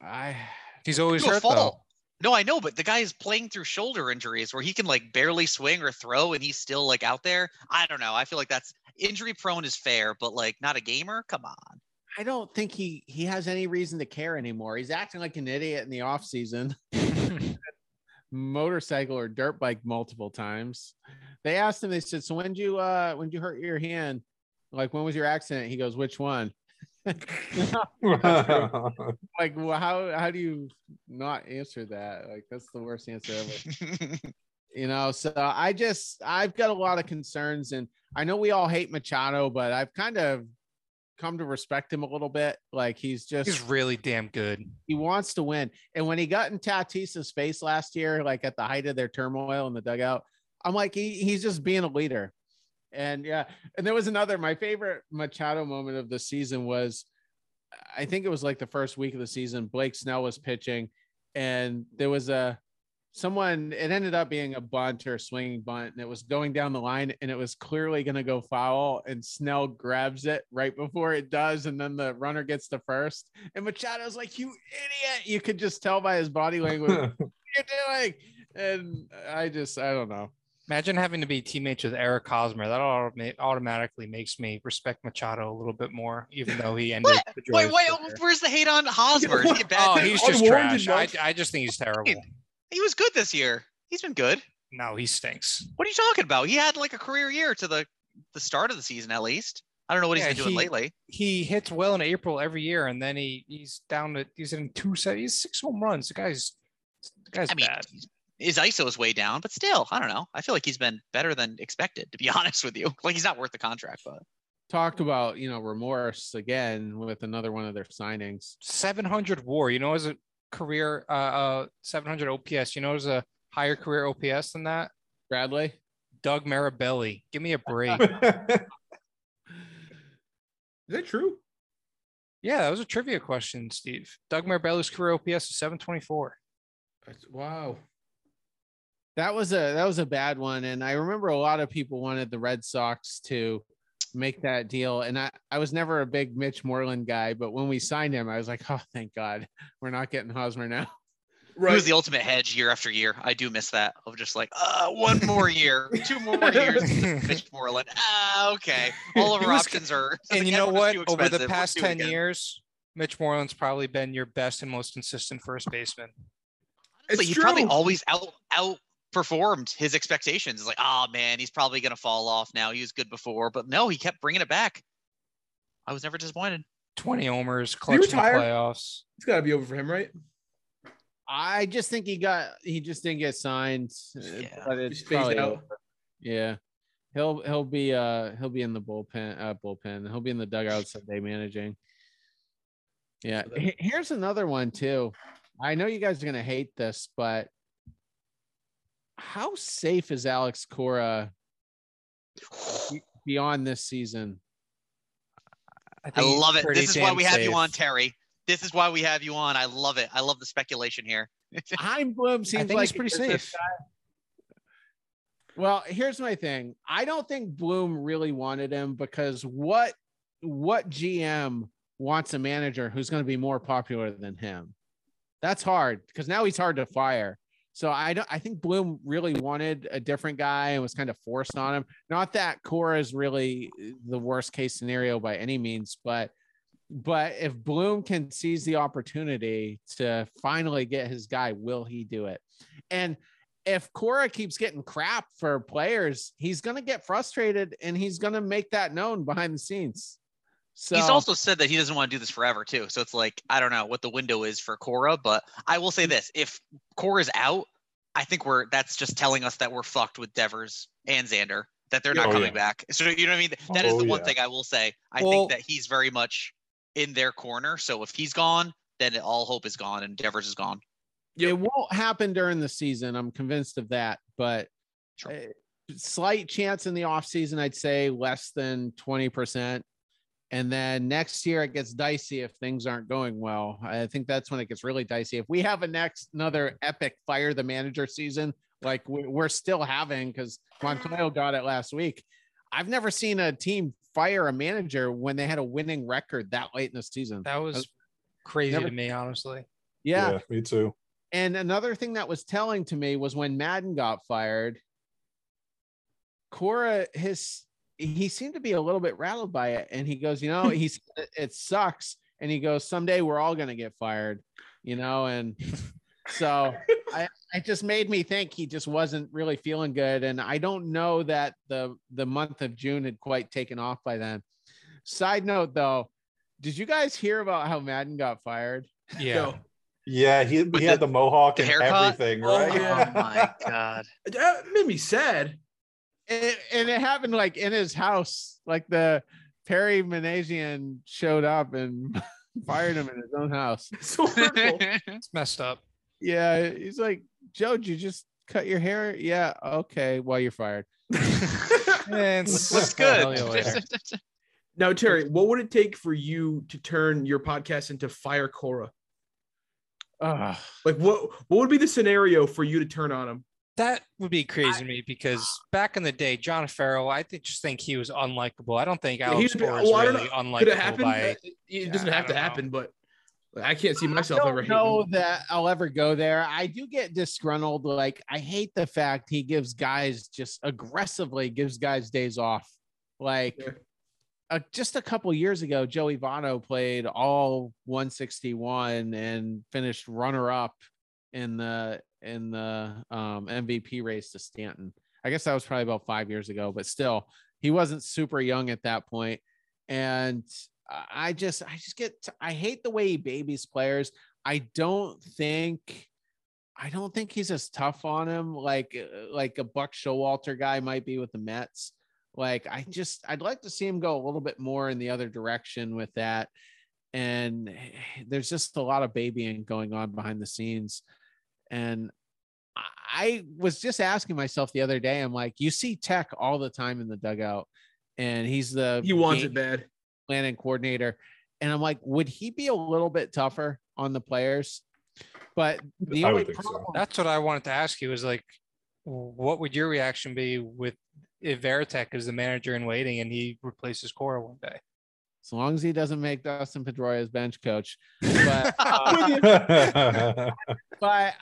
I He's always hurt though. No, I know, but the guy is playing through shoulder injuries where he can like barely swing or throw and he's still like out there. I don't know. I feel like that's injury prone is fair, but like not a gamer. Come on. I don't think he he has any reason to care anymore. He's acting like an idiot in the off season. (laughs) Motorcycle or dirt bike multiple times. They asked him. They said, "So when did you uh when did you hurt your hand? Like when was your accident?" He goes, "Which one?" (laughs) (laughs) like well, how how do you not answer that? Like that's the worst answer ever. (laughs) You know so i just i've got a lot of concerns and i know we all hate machado but i've kind of come to respect him a little bit. Like he's just He's really damn good. he wants to win. And when he got in tatis's face last year like at the height of their turmoil in the dugout i'm like he, he's just being a leader and yeah and there was another my favorite machado moment of the season was I think it was like the first week of the season. Blake Snell was pitching, and there was a someone. It ended up being a bunt or a swinging bunt, and it was going down the line, and it was clearly going to go foul. And Snell grabs it right before it does, and then the runner gets the first. And Machado's like, "You idiot!" You could just tell by his body language (laughs) what you're doing. And I just, I don't know. Imagine having to be teammates with Eric Hosmer. That automa- automatically makes me respect Machado a little bit more, even though he ended. What? the Wait, Joy's wait. career. Where's the hate on Hosmer? Is he bad Oh, he's just Unwarranted trash. I. I just think he's terrible. He was good this year. He's been good. No, he stinks. What are you talking about? He had like a career year to the the start of the season at least. I don't know what Yeah, he's been doing he- lately. He hits well in April every year, and then he he's down to he's in two set. He's six home runs. The guy's the guy's I mean, bad. His ISO is way down, but still, I don't know. I feel like he's been better than expected, to be (laughs) honest with you. Like he's not worth the contract, but talked about you know remorse again with another one of their signings. 700 WAR. You know, as a career uh, uh 700 OPS. You know, as a higher career OPS than that. Bradley, Doug Mirabelli. Give me a break. (laughs) Is that true? yeah, that was a trivia question, Steve. Doug Mirabelli's career OPS is 724. That's, wow. That was a that was a bad one, and I remember a lot of people wanted the Red Sox to make that deal, and I I was never a big Mitch Moreland guy, but when we signed him, I was like, oh, thank God, we're not getting Hosmer now. (laughs) he was the ultimate hedge year after year. I do miss that of just like, uh, one more year, (laughs) two more years. (laughs) Mitch Moreland. Ah, okay. All of our was- options are. and you know what? Over the past 10 again. years, Mitch Moreland's probably been your best and most consistent first baseman. Honestly, It's he probably true. always out outperformed his expectations. It's like, oh man, he's probably gonna fall off now. He was good before, but no, he kept bringing it back. I was never disappointed. 20 homers, clutch in the playoffs. It's got to be over for him, right? I just think he got he just didn't get signed, uh, Yeah. but it's probably out. over. Yeah, he'll he'll be uh he'll be in the bullpen uh bullpen. He'll be in the dugout Sunday managing. Yeah, So that- he- here's another one too. I know you guys are gonna hate this, but how safe is Alex Cora beyond this season? I think he's love it. This is why damn we have you on, Terry. This is why we have you on. I love it. I love the speculation here. (laughs) Chaim Bloom I seems think like he's pretty safe. Well, here's my thing. I don't think Bloom really wanted him because what what GM wants a manager who's going to be more popular than him. That's hard because now he's hard to fire. So I don't. I think Bloom really wanted a different guy and was kind of forced on him. Not that Cora is really eh, the worst case scenario by any means, but but if Bloom can seize the opportunity to finally get his guy, will he do it? And if Cora keeps getting crap for players, he's to get frustrated and he's to make that known behind the scenes. So He's also said that he doesn't want to do this forever too. So it's like I don't know what the window is for Cora, but I will say hmm. this: if Cora's out, I think we're that's just telling us that we're fucked with Devers and Xander. That they're not Oh, coming yeah. back. So you know what I mean? That is Oh, the one yeah. thing I will say. I Well- think that he's very much in their corner. So if he's gone, then all hope is gone and Devers is gone. it won't happen during the season. I'm convinced of that, but Sure. slight chance in the offseason, I'd say less than 20%. And then next year it gets dicey if things aren't going well. I think that's when it gets really dicey. If we have a next another epic fire the manager season, like we- we're still having because Montoyo got it last week. I've never seen a team fire a manager when they had a winning record that late in the season. That was crazy Never- to me, honestly. yeah. me too. And another thing that was telling to me was when Maddon got fired, Cora, his he seemed to be a little bit rattled by it. And he goes, you know, he's (laughs) it sucks. And he goes, someday we're all gonna get fired, you know, and so (laughs) I it just made me think he just wasn't really feeling good. And I don't know that the the month of June had quite taken off by then. Side note though, did you guys hear about how Maddon got fired? Yeah. No. Yeah, he, With he had the- the mohawk the and haircut? everything, Oh, right? Oh my (laughs) god. That made me sad. And, and it happened like in his house like the perry Minasian showed up and (laughs) fired him in his own house (laughs) It's. (laughs) It's messed up. yeah he's like joe did you just cut your hair yeah okay well you're fired And Looks good. yeah, now, Terry, what would it take for you to turn your podcast into Fire Cora? Ugh. Like, what what would be the scenario for you to turn on him? That would be crazy to me because back in the day, John Farrell, I think, just think he was unlikable. I don't think Yeah, Alex he's- Cora is well, really know. Could it unlikable happen? by. Uh, It doesn't have to don't know. happen, but I can't see myself I ever don't hating. know him. that I'll ever go there. I do get disgruntled. Like I hate the fact he gives guys just aggressively gives guys days off. Like Yeah. uh, just a couple years ago, Joey Votto played all 161 and finished runner up in the in the um, MVP race to Stanton. I guess that was probably about five years ago, but still, he wasn't super young at that point. And I just, I just get, I hate the way he babies players. I don't think, I don't think he's as tough on him like uh, like a Buck Showalter guy might be with the Mets. Like I just, I'd like to see him go a little bit more in the other direction with that. And there's just a lot of babying going on behind the scenes. And I- I was just asking myself the other day, I'm like, you see Tek all the time in the dugout, and he's the He wants it bad. planning coordinator. And I'm like, would he be a little bit tougher on the players? But the I only would think so. That's what I wanted to ask you. Is like, what would your reaction be with if Varitek is the manager in waiting and he replaces Cora one day? As long as he doesn't make Dustin Pedroia his bench coach. But (laughs) uh, (laughs) but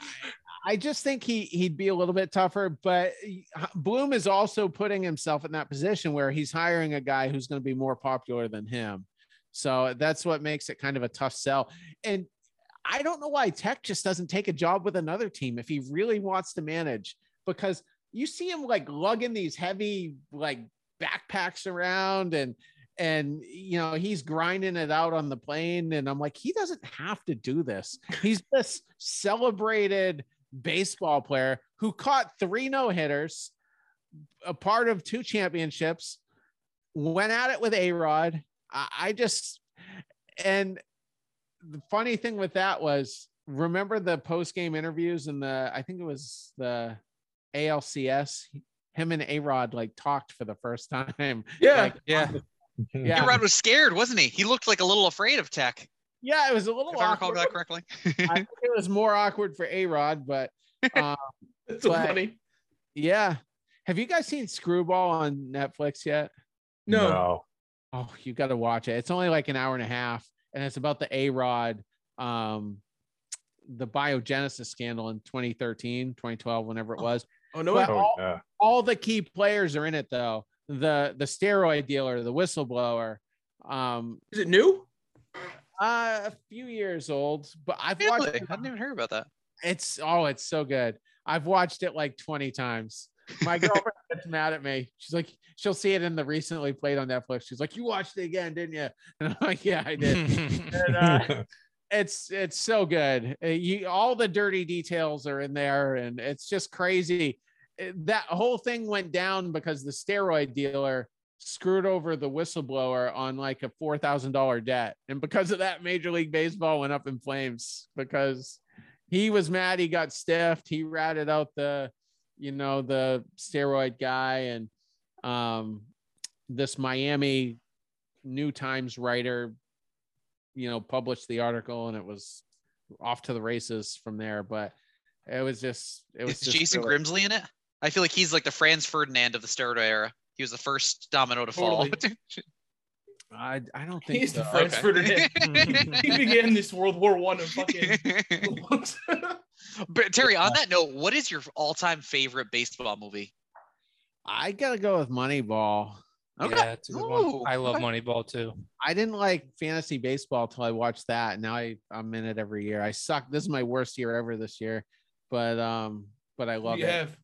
I just think he he'd be a little bit tougher. But Bloom is also putting himself in that position where he's hiring a guy who's going to be more popular than him. So that's what makes it kind of a tough sell. And I don't know why Tek just doesn't take a job with another team if he really wants to manage, because you see him like lugging these heavy like backpacks around and and you know he's grinding it out on the plane and i'm like he doesn't have to do this he's (laughs) this celebrated baseball player who caught three no-hitters a part of two championships went at it with a rod I, I just and the funny thing with that was remember the post-game interviews and the i think it was the alcs him and a rod like talked for the first (laughs) time Yeah. Like, Yeah. Yeah Rod was scared, wasn't he? He looked like a little afraid of Tek, yeah it was a little if I recall awkward. that correctly. (laughs) I think it was more awkward for A Rod, but (laughs) um, That's so But- funny. yeah. Have you guys seen Screwball on Netflix yet? No. Oh, you got to watch it. It's only like an hour and a half. and it's about the A Rod, um, the biogenesis scandal in 2013, 2012, whenever it was. Oh no, Oh, all, yeah. all the key players are in it though. The the steroid dealer, the whistleblower. Um, is it new? uh, a few years old, but I've Really? watched I it. didn't even hear about that. It's oh, it's so good. I've watched it like 20 times. My (laughs) girlfriend gets mad at me. She's like, she'll see it in the recently played on Netflix. She's like, You watched it again, didn't you? (laughs) And I'm like, Yeah, I did. And, uh, (laughs) it's it's so good. Uh, You all the dirty details are in there, and it's just crazy. It- That whole thing went down because the steroid dealer screwed over the whistleblower on like a four thousand dollar debt, and because of that, Major League Baseball went up in flames because he was mad. He got stiffed. He ratted out the, you know, the steroid guy, and um, this Miami New Times writer you know, published the article and it was off to the races from there. But it was just, it was Is Jason really- Grimsley in it? I feel like he's like the Franz Ferdinand of the steroid era. He was the first domino to fall. (laughs) I, I don't think He's the Franz Okay. Ferdinand. (laughs) he began this World War One of fucking. but Terry, on that note, what is your all-time favorite baseball movie? I gotta go with Moneyball. Okay. Yeah, it's a good one. I love okay. Moneyball too. I didn't like fantasy baseball till I watched that. Now I, I'm in it every year. I suck. This is my worst year ever this year, but um, but I love you it. have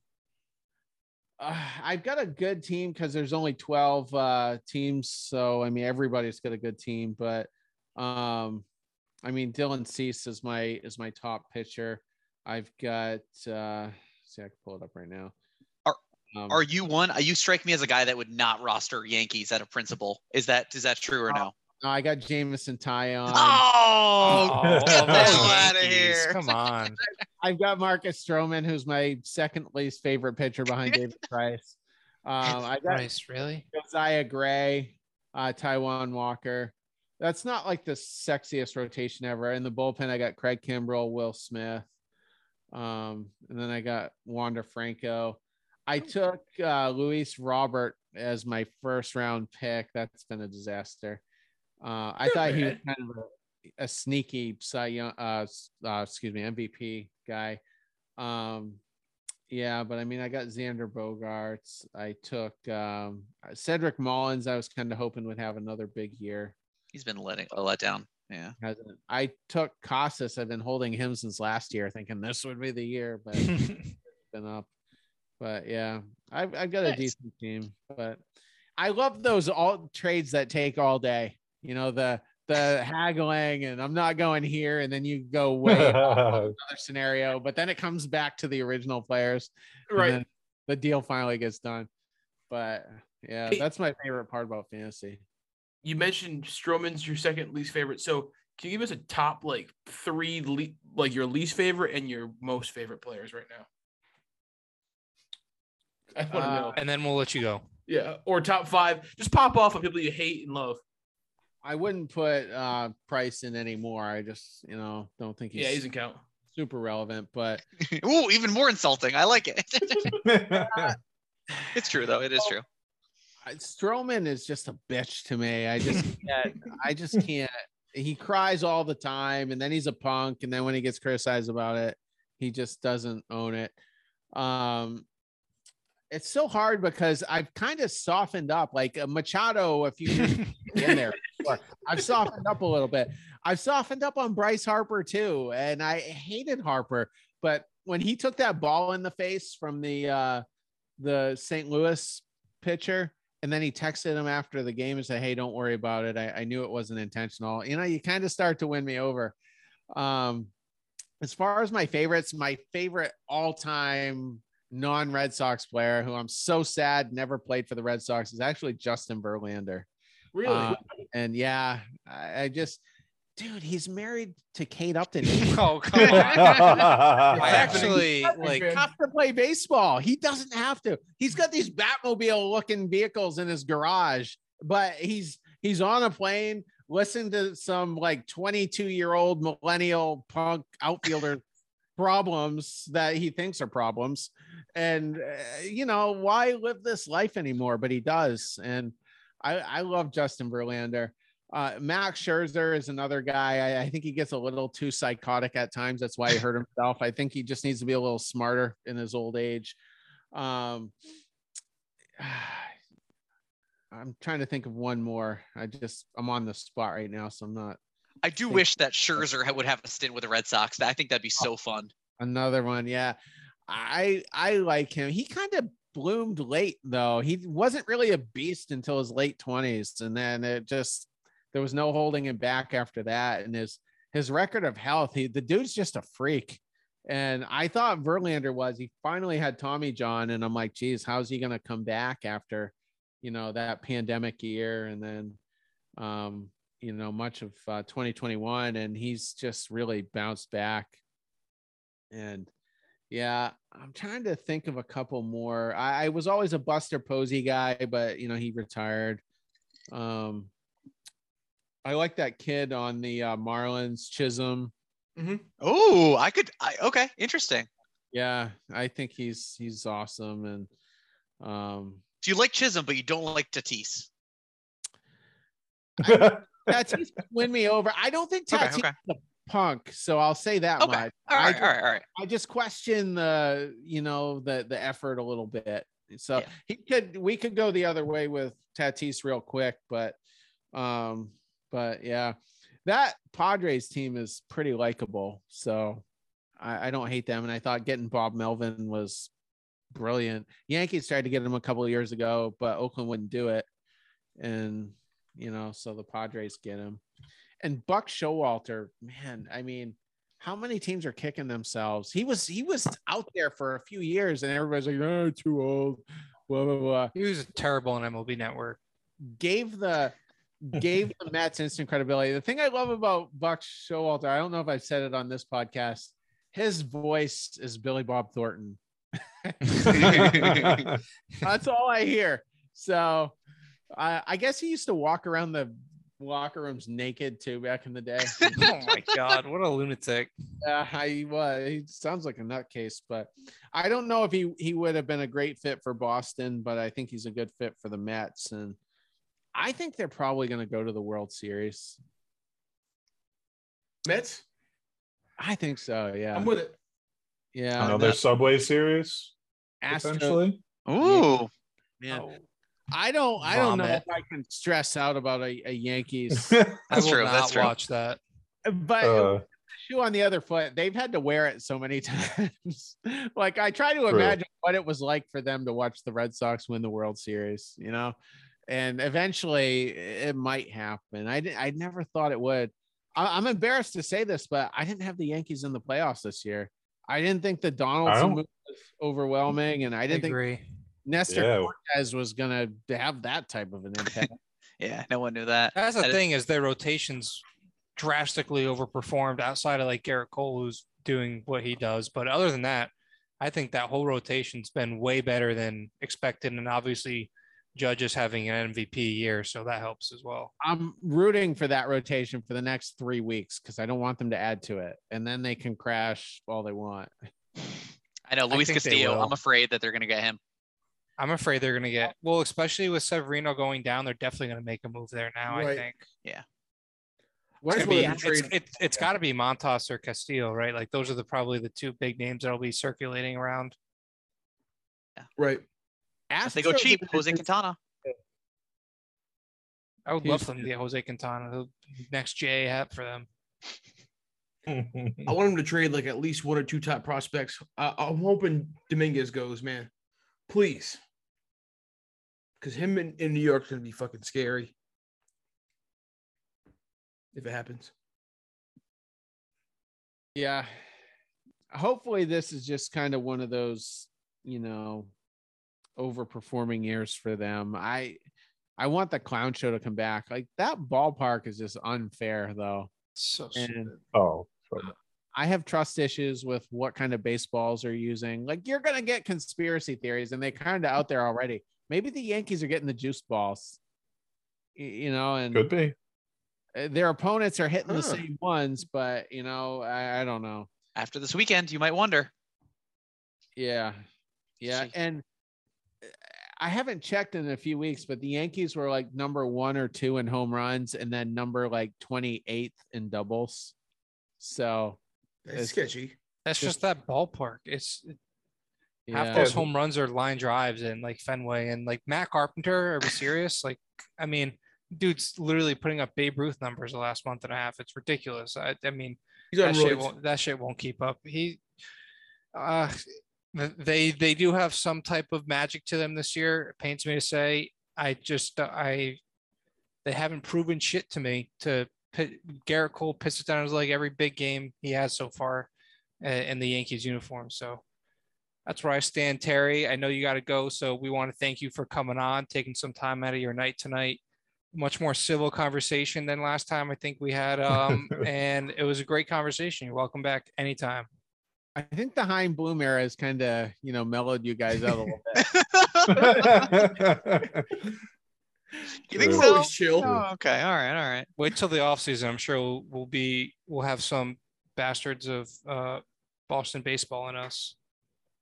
uh, I've got a good team because there's only 12 uh, teams. So, I mean, everybody's got a good team, but um, I mean, Dylan Cease is my, is my top pitcher. I've got, uh, see, I can pull it up right now. Are- um, Are you one? uh, You strike me as a guy that would not roster Yankees out of principle. Is that is that true or no? No, I got Jameson Taillon. Oh, Oh, (laughs) get all the hell outta Yankees, here. Come on. (laughs) I've got Marcus Stroman, who's my second least favorite pitcher behind David (laughs) Price. Um, I got Christ, really? Josiah Gray, uh, Taijuan Walker. That's not like the sexiest rotation ever. In the bullpen, I got Craig Kimbrel, Will Smith, um, and then I got Wander Franco. I took uh, Luis Robert as my first round pick. That's been a disaster. Uh, I Not thought he was kind of a, a sneaky Cy Young, uh, uh, excuse me, MVP guy. Um, yeah, but I mean, I got Xander Bogaerts. I took um, Cedric Mullins. I was kind of hoping would have another big year. He's been letting a let down. Yeah. I took Casas. I've been holding him since last year, thinking this would be the year, but (laughs) it's been up. But yeah, I've, I've got a decent team. But I love those all trades that take all day. You know the the haggling, and I'm not going here, and then you go (laughs) way off another scenario, but then it comes back to the original players. right. then the deal finally gets done. But yeah, Hey- that's my favorite part about fantasy. You mentioned Stroman's your second least favorite. So can you give us a top like three, le- like your least favorite and your most favorite players right now? I want to Uh, know. and then we'll let you go. Yeah, or top five. Just pop off of people you hate and love. I wouldn't put uh Price in anymore. I just, you know, don't think he's, yeah, he doesn't count. super relevant. But (laughs) oh, even more insulting. I like it. (laughs) it's true though. It is true. I- Stroman is just a bitch to me. I just (laughs) can't, I just can't. He cries all the time, and then he's a punk, and then when he gets criticized about it, he just doesn't own it. Um, it's so hard because I've kind of softened up. Like uh, Machado, a few in there, before, I've softened up a little bit. I've softened up on Bryce Harper too, and I hated Harper, but when he took that ball in the face from the uh, the St. Louis pitcher, and then he texted him after the game and said, "Hey, don't worry about it. I, I knew it wasn't intentional." You know, you kind of start to win me over. Um, as far as my favorites, my favorite all-time non-Red Sox player, who I'm so sad never played for the Red Sox, is actually Justin Verlander. Really? Uh, and yeah, I, I just, dude, he's married to Kate Upton. (laughs) Oh, come (laughs) on. I actually like happening? have to play baseball. He doesn't have to. He's got these Batmobile looking vehicles in his garage, but he's he's on a plane, listen to some like 22 year old millennial punk outfielder problems that he thinks are problems. And uh, you know, why live this life anymore? But he does. And I, I love Justin Verlander. Uh, Max Scherzer is another guy. I, I think he gets a little too psychotic at times. That's why he hurt (laughs) himself. I think he just needs to be a little smarter in his old age. Um, (sighs) I'm trying to think of one more. I just I'm on the spot right now, so I'm not. I do think- wish that Scherzer would have a stint with the Red Sox. I think that'd be so fun. Another one, yeah. I I like him. He kind of bloomed late though. He wasn't really a beast until his late 20s and then it just there was no holding him back after that and his his record of health, he the dude's just a freak. And I thought Verlander was. He finally had Tommy John and I'm like, "Geez, how's he going to come back after, you know, that pandemic year and then um you know, much of uh, 2021 and he's just really bounced back. And yeah, I'm trying to think of a couple more. I, I was always a Buster Posey guy, but you know he retired. Um, I like that kid on the uh, Marlins, Chisholm. Oh, I could. I, okay, interesting. Yeah, I think he's he's awesome, and um, So you like Chisholm, but you don't like Tatis. (laughs) Tatis win me over. I don't think Tatis okay. is a punk, so I'll say that Okay. much. All I right, just- all right, all right. I just question the, you know, the the effort a little bit. So Yeah. he could we could go the other way with Tatis real quick, but um, but yeah, that Padres team is pretty likable. So I, I don't hate them. And I thought getting Bob Melvin was brilliant. Yankees tried to get him a couple of years ago, but Oakland wouldn't do it. And you know, so the Padres get him. And Buck Showalter, man, I mean, how many teams are kicking themselves? He was he was out there for a few years, and everybody's like, "Oh, too old." Blah blah blah. He was terrible on MLB Network. Gave the gave the Mets instant credibility. The thing I love about Buck Showalter, I don't know if I've said it on this podcast. His voice is Billy Bob Thornton. (laughs) (laughs) That's all I hear. So, I I guess he used to walk around the locker rooms naked too back in the day. (laughs) oh my god, what a lunatic! Yeah, he was. He sounds like a nutcase, but I don't know if he he would have been a great fit for Boston, but I think he's a good fit for the Mets, and I think they're probably going to go to the World Series. Mets. I think so. Yeah, I'm with it. yeah. Another Subway series, Astro, potentially. Ooh, man. Oh. I don't. I don't know if I can stress out about a, a Yankees, (laughs) I That's will true, not that's true. watch that. but Uh, shoe on the other foot, they've had to wear it so many (laughs) times. like I try to True. imagine what it was like for them to watch the Red Sox win the World Series, you know, and eventually it might happen. I didn't, I never thought it would. I, I'm embarrassed to say this, but I didn't have the Yankees in the playoffs this year. I didn't think the Donaldson move was overwhelming, and I I didn't think agree. Nestor Yeah. Cortes was gonna have that type of an impact. (laughs) yeah, no one knew that. That's the That is- thing is their rotations drastically overperformed outside of like Gerrit Cole, who's doing what he does. But other than that, I think that whole rotation's been way better than expected, and obviously, Judges having an MVP year, so that helps as well. I'm rooting for that rotation for the next three weeks because I don't want them to add to it, and then they can crash all they want. I know Luis think they Castillo. I'm afraid that they're gonna get him. I'm afraid they're going to get well, especially with Severino going down. They're definitely going to make a move there now. I think Yeah. Just if wanted we to it's, trade- it's, it's got to be Montas or Castillo, right? Like those are the probably the two big names that'll be circulating around. Right. If they go Astros cheap, Jose Quintana. I would love them to get Jose Quintana, the next J hat for them. (laughs) I want him to trade like at least one or two top prospects. I, I'm hoping Dominguez goes, man. Please. Because him in, in New York's going to be fucking scary. If it happens. Yeah. Hopefully, this is just kind of one of those, you know, overperforming years for them. I I want the clown show to come back. Like that ballpark is just unfair though. So And oh, sorry. I have trust issues with what kind of baseballs are using. Like you're gonna get conspiracy theories, and they kind of out there already. Maybe the Yankees are getting the juice balls, you know, and could be. uh, their opponents are hitting the same ones, but you know, I, I don't know. After this weekend, you might wonder. Yeah, yeah, See. and uh, I haven't checked in a few weeks, but the Yankees were like number one or two in home runs and then number like 28th in doubles. So That's It's- sketchy. That's Just- just that ballpark. It's half those home runs are line drives in like Fenway and like Matt Carpenter. Are we serious? Like, I mean, dude's literally putting up Babe Ruth numbers the last month and a half. It's ridiculous. I, I mean, He's that shit won't that shit won't keep up. He uh they they do have some type of magic to them this year. It pains me to say. I just uh, I they haven't proven shit to me to pit, Gerrit Cole pisses down his leg every big game he has so far uh, in the Yankees uniform. So that's where I stand, Terry. I know you got to go, so we want to thank you for coming on, taking some time out of your night tonight. Much more civil conversation than last time I think we had, um, (laughs) and it was a great conversation. You're welcome back anytime. I think the Chaim Bloom era has kind of, you know, mellowed you guys out a little bit. (laughs) You think We're so? always chill. Oh, okay. All right. All right. Wait till the off season. I'm sure we'll, we'll be we'll have some bastards of uh, Boston baseball in us.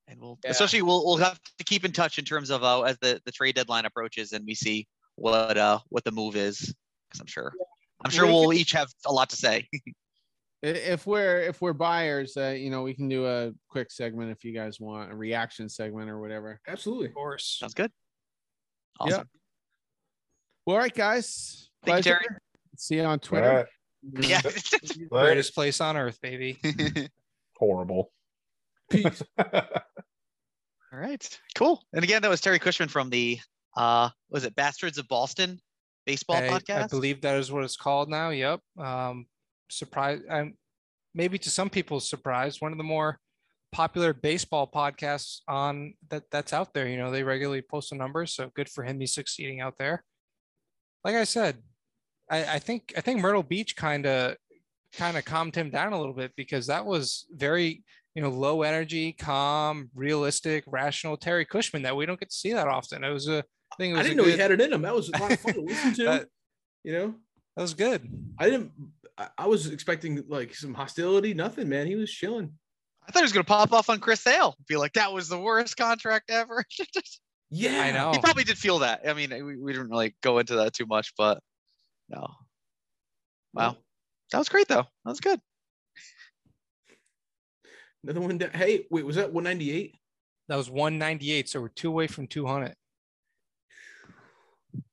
And we'll Yeah. especially we'll we'll have to keep in touch in terms of uh, as the the trade deadline approaches and we see what uh what the move is because I'm sure I'm sure We we'll each have a lot to say. (laughs) If we're if we're buyers, uh, you know, we can do a quick segment if you guys want a reaction segment or whatever. Absolutely. Of course. Sounds good. Yeah. Awesome. Well, all right, guys. Thank you, Pleasure. See you on Twitter. right. Yeah. Well, (laughs) Greatest place on earth, baby. (laughs) horrible. Peace. (laughs) All right. Cool. And again, that was Terry Cushman from the uh was it Bastards of Boston baseball I, podcast? I believe that is what it's called now. Yep. Um, surprise, and maybe to some people's surprise, one of the more popular baseball podcasts on that that's out there. You know, they regularly post the numbers, so good for him. He's succeeding out there. Like I said, I, I think I think Myrtle Beach kind of kind of calmed him down a little bit because that was very you know low energy, calm, realistic, rational Terry Cushman that we don't get to see that often. It was a I think it I didn't know he had it in him. That was a lot of fun to (laughs) listen to. that, you know, that was good. I didn't. I, I was expecting like some hostility. Nothing, man. He was chilling. I thought he was gonna pop off on Chris Sale. Be like, that was the worst contract ever. (laughs) Yeah, I know. he probably did feel that. I mean, we, we didn't really go into that too much, but no. Wow. That was great though. That was good. Another one down. Hey, wait, was that 198? That was 198. So we're two away from 200.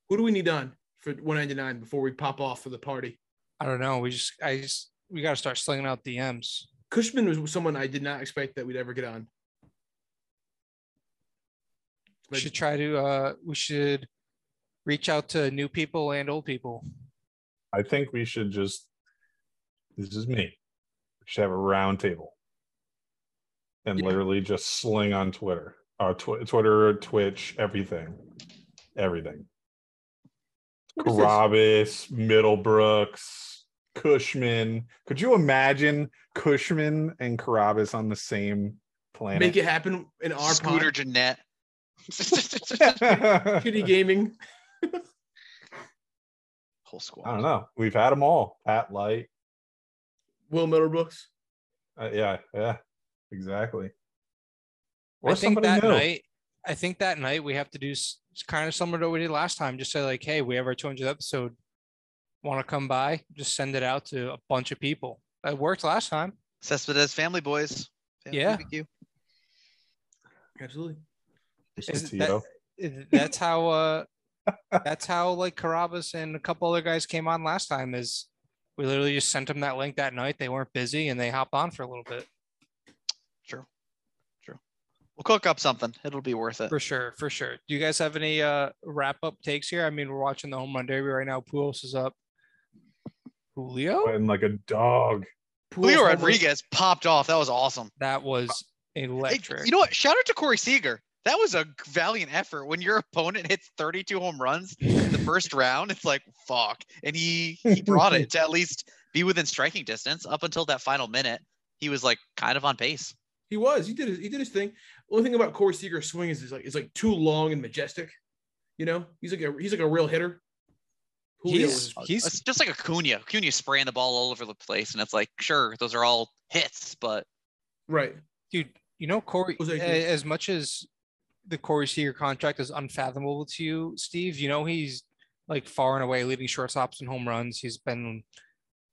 Who do we need on for 199 before we pop off for the party? I don't know. We just, I just, we got to start slinging out DMs. Cushman was someone I did not expect that we'd ever get on. We should try to, uh, we should reach out to new people and old people. I think we should just. This is me. We should have a round table, and Yeah. literally just sling on Twitter, uh, tw- Twitter, Twitch, everything, everything. what is? Carabas, Middlebrooks, Cushman. Could you imagine Cushman and Carabas on the same planet? make it happen in our Scooter pod. Gennett. (laughs) Kitty gaming. Whole squad. I don't know. We've had them all. Pat Light. Will Middlebrooks. Uh, yeah, yeah, exactly. Or I think somebody that new. night, I think that night we have to do kind of similar to what we did last time. Just say like, hey, we have our 200th episode. Want to come by? Just send it out to a bunch of people. It worked last time. Cespedes Family Boys. Family Yeah. BBQ. Absolutely. Just Is that- That's how. uh (laughs) That's how like Carabas and a couple other guys came on last time. Is we literally just sent them that link that night. They weren't busy and they hopped on for a little bit. True. True. We'll cook up something. It'll be worth it. For sure, for sure. Do you guys have any uh wrap up takes here? I mean, we're watching the home run derby right now. Pujols is up. Julio, and like a dog. Julio Pujols almost- Rodriguez popped off. That was awesome. that was Hey, electric. you know what? Shout out to Corey Seager. That was a valiant effort. When your opponent hits 32 home runs in the first round, it's like fuck. And he he brought it (laughs) to at least be within striking distance up until that final minute. He was like kind of on pace. He was. He did. His, he did his thing. Only thing about Corey Seager's swing is, is like it's like too long and majestic. You know, he's like a he's like a real hitter. Julio he's was- he's It's just like Acuna. Acuna spraying the ball all over the place, and it's like, sure, those are all hits, but right. dude. You know, Corey. Jose a- As much as the Corey Seager contract is unfathomable to you, Steve. You know he's like far and away leading shortstops and home runs. He's been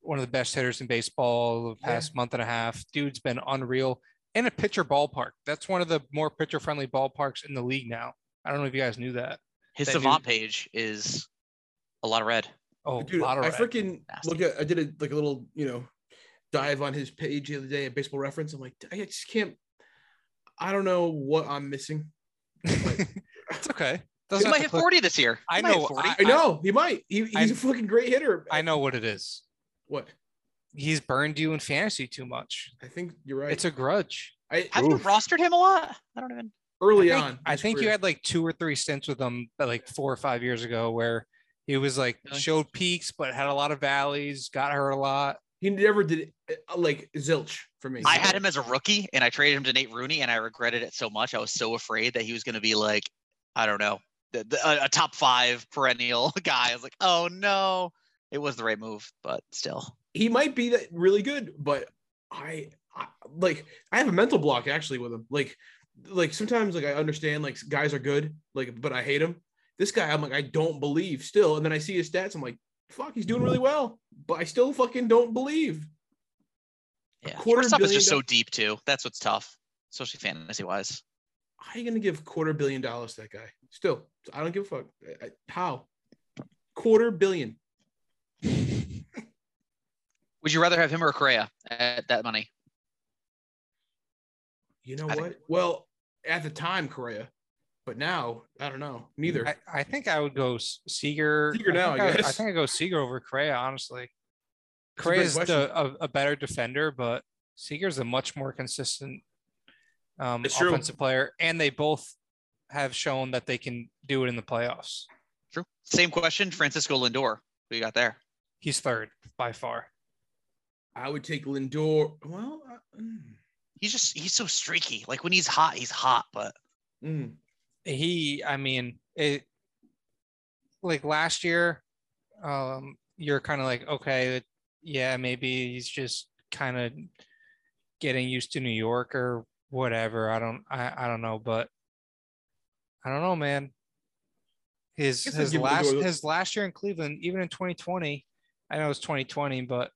one of the best hitters in baseball the Yeah. past month and a half. Dude's been unreal in a pitcher ballpark. That's one of the more pitcher friendly ballparks in the league now. I don't know if you guys knew that. His That savant dude- page is a lot of red. Oh, Dude, a lot of I red. freaking Nasty. look at. I did a like a little, you know, dive on his page the other day at Baseball Reference. I'm like, I just can't. I don't know what I'm missing. (laughs) it's okay. He Doesn't might hit click- 40 this year. I He might know, 40. I know he might. He, he's I- a fucking great hitter. I know what it is. what. He's burned you in fantasy too much. I think you're right. It's a grudge. I, Have you Oof. rostered him a lot? I don't even. early I think, on. I his think you had like two or three stints with him uh, like four or five years ago where he was like Really? showed peaks but had a lot of valleys, got hurt a lot. He never did uh, like zilch for me. I had him as a rookie and I traded him to Nate Rooney and I regretted it so much. I was so afraid that he was going to be like, I don't know, the, the, a, a top five perennial (laughs) guy. I was like, oh no, it was the right move, but still. He might be that really good, but I, I like I have a mental block actually with him. Like, like sometimes like I understand like guys are good, like but I hate him. This guy, I'm like I don't believe still, and then I see his stats. I'm like, fuck, he's doing really well, but I still fucking don't believe. Yeah. quarter Shortstop is just so deep too. That's what's tough, especially fantasy wise. How are you gonna give quarter billion dollars to that guy? Still, I don't give a fuck. I- I- How? Quarter billion. (laughs) Would you rather have him or Correa at that money? You know I think- what? Well, at the time, Correa, but now I don't know. Neither. I, I think I would go Seager. Seager now, think I I, I think I go Seager over Correa, honestly. That's a great Correa's question. the, a, a better defender, but Seager's a much more consistent um, It's true. offensive player, and they both have shown that they can do it in the playoffs. True. Same question, Francisco Lindor. Who you got there? He's third by far. I would take Lindor. Well, uh, mm, He's just he's so streaky. Like when he's hot, he's hot, but mm. he i mean it like last year um you're kind of like okay yeah maybe he's just kind of getting used to new york or whatever i don't i, I don't know but i don't know man his his last his last year in cleveland even in 2020 i know it's 2020 but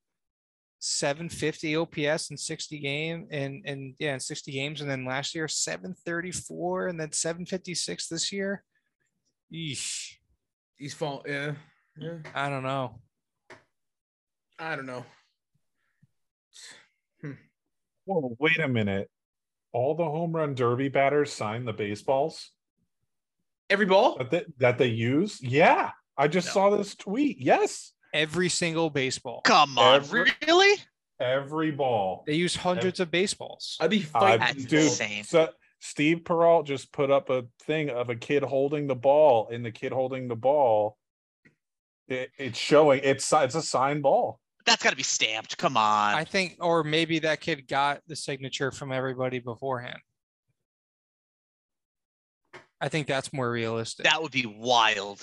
750 OPS in 60 game and and yeah in 60 games and then last year 734 and then 756 this year. Eesh, he's fall. Yeah, yeah. I don't know. I don't know. Hmm. Whoa, wait a minute. All the home run derby batters sign the baseballs Every ball. that they, that they use? Yeah. I just No. saw this tweet. Yes. Every single baseball. come on, Every- really? Every ball. They use hundreds of baseballs. I'd be fighting. That's these dude, insane. so Steve Peralt just put up a thing of a kid holding the ball, and the kid holding the ball. It, it's showing it's it's a signed ball. That's got to be stamped. Come on. I think, or maybe that kid got the signature from everybody beforehand. I think that's more realistic. that would be wild.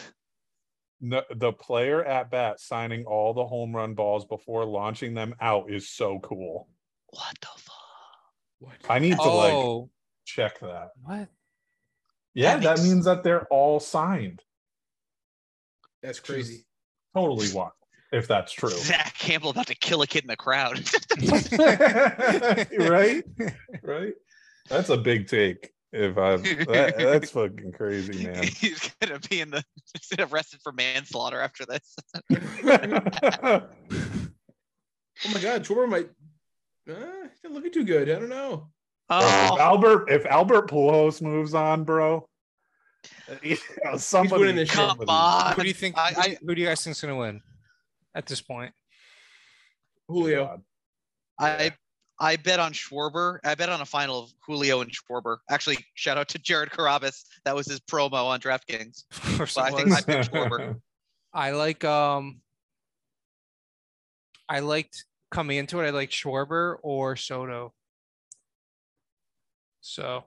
No, the player at bat signing all the home run balls before launching them out is so cool. What the fuck? What? I need to like oh, check that. what? Yeah, That that, makes- means that they're all signed. That's crazy. Totally wild, if that's true. (laughs) Zach Campbell about to kill a kid in the crowd. (laughs) (laughs) right? Right? That's a big take. If I that, that's fucking crazy, (laughs) man. He's gonna be in the arrested for manslaughter after this. (laughs) Oh my God, Schwarber might. Uh, he's not looking too good. I don't know. if Oh, Albert if Albert Pujols moves on, bro, (laughs) you know, somebody winning this shit. come on! Who do you think? I- who, do I- you- who do you guys think's gonna win at this point? Julio. God. I I bet on Schwarber. I bet on a final of Julio and Schwarber. Actually, shout out to Jared Carabas. That was his promo on DraftKings. (laughs) Of course But it I think was. I picked Schwarber. (laughs) I like um I liked coming into it, I like Schwarber or Soto. So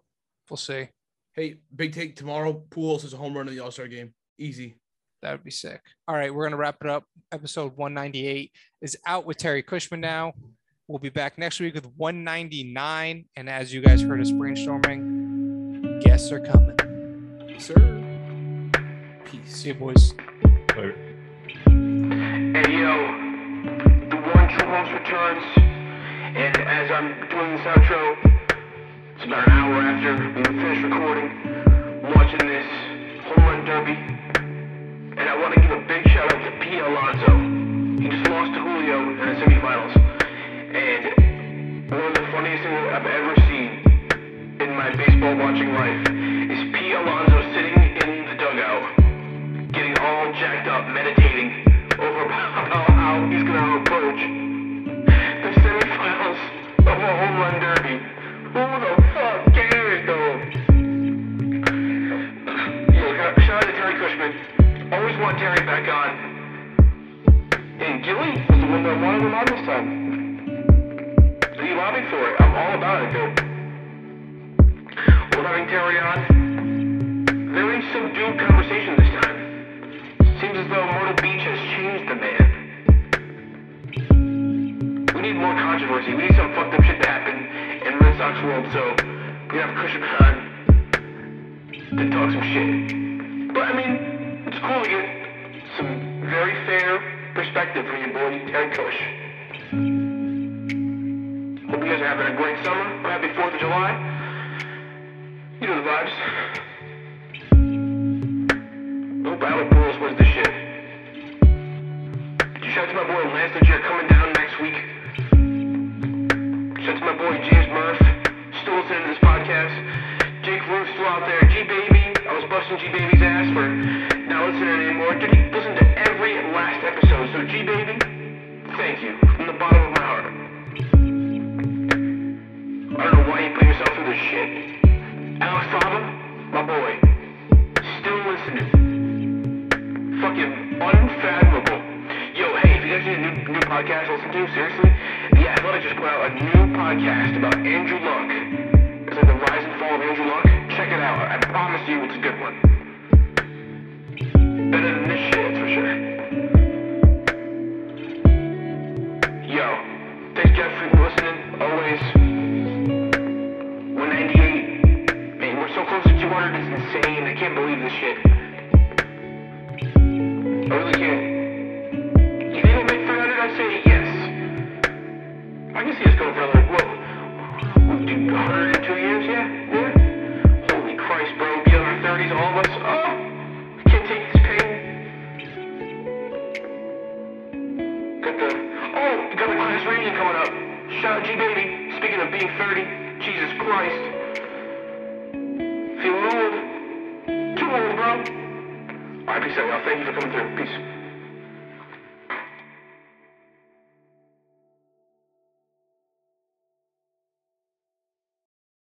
we'll see. Hey, big take tomorrow. Pujols is a home run in the All Star game. Easy. That would be sick. All right, we're gonna wrap it up. Episode 198 is out with Terry Cushman now. We'll be back next week with 199. And as you guys heard us brainstorming, guests are coming. sir. Peace. See you, boys. Later. Hey yo, the one true host returns, and as I'm doing this outro, it's about an hour after we finished recording, watching this home run derby, and I want to give a big shout out to P. Alonso. He just lost to Julio in the semifinals, and one of the funniest things I've ever seen in my baseball watching life is P. Alonso sitting in the dugout getting all jacked up, meditating over (laughs) how he's gonna approach the semifinals of a home run derby. Who the fuck cares, though? Yeah, shout out to Terry Cushman. Always want Terry back on. And Gilly was the one that wanted him on this time. He lobbied for it. I'm all about it, dude. We're having Terry on. Very subdued conversation this time. Seems as though Myrtle Beach has changed the man. We need more controversy. We need some fucked up shit to happen in Red Sox world, so we have Cushman on to talk some shit. But I mean, it's cool to get some very fair perspective from your boy Terry Cush. Guys are having a great summer. Happy 4th of July. You know the vibes. Hope Albert Pujols wins this shit. Shout out to my boy Lance Legier coming down next week. Shout out to my boy James Murph, still listening to this podcast. Jake Ruth still out there. G Baby, I was busting G Baby's ass for not listening anymore. Dude, he listened to every last episode. So G Baby, thank you from the bottom of my heart. Don't know why you put yourself through this shit. Alex Fava, my boy, still listening fucking unfathomable. Yo, hey, if you guys need a new, new podcast to listen to, seriously, The Athletic just put out a new podcast about Andrew Luck. It's like the rise and fall of Andrew Luck. Check it out. I promise you it's a good one. Better than this shit, for sure.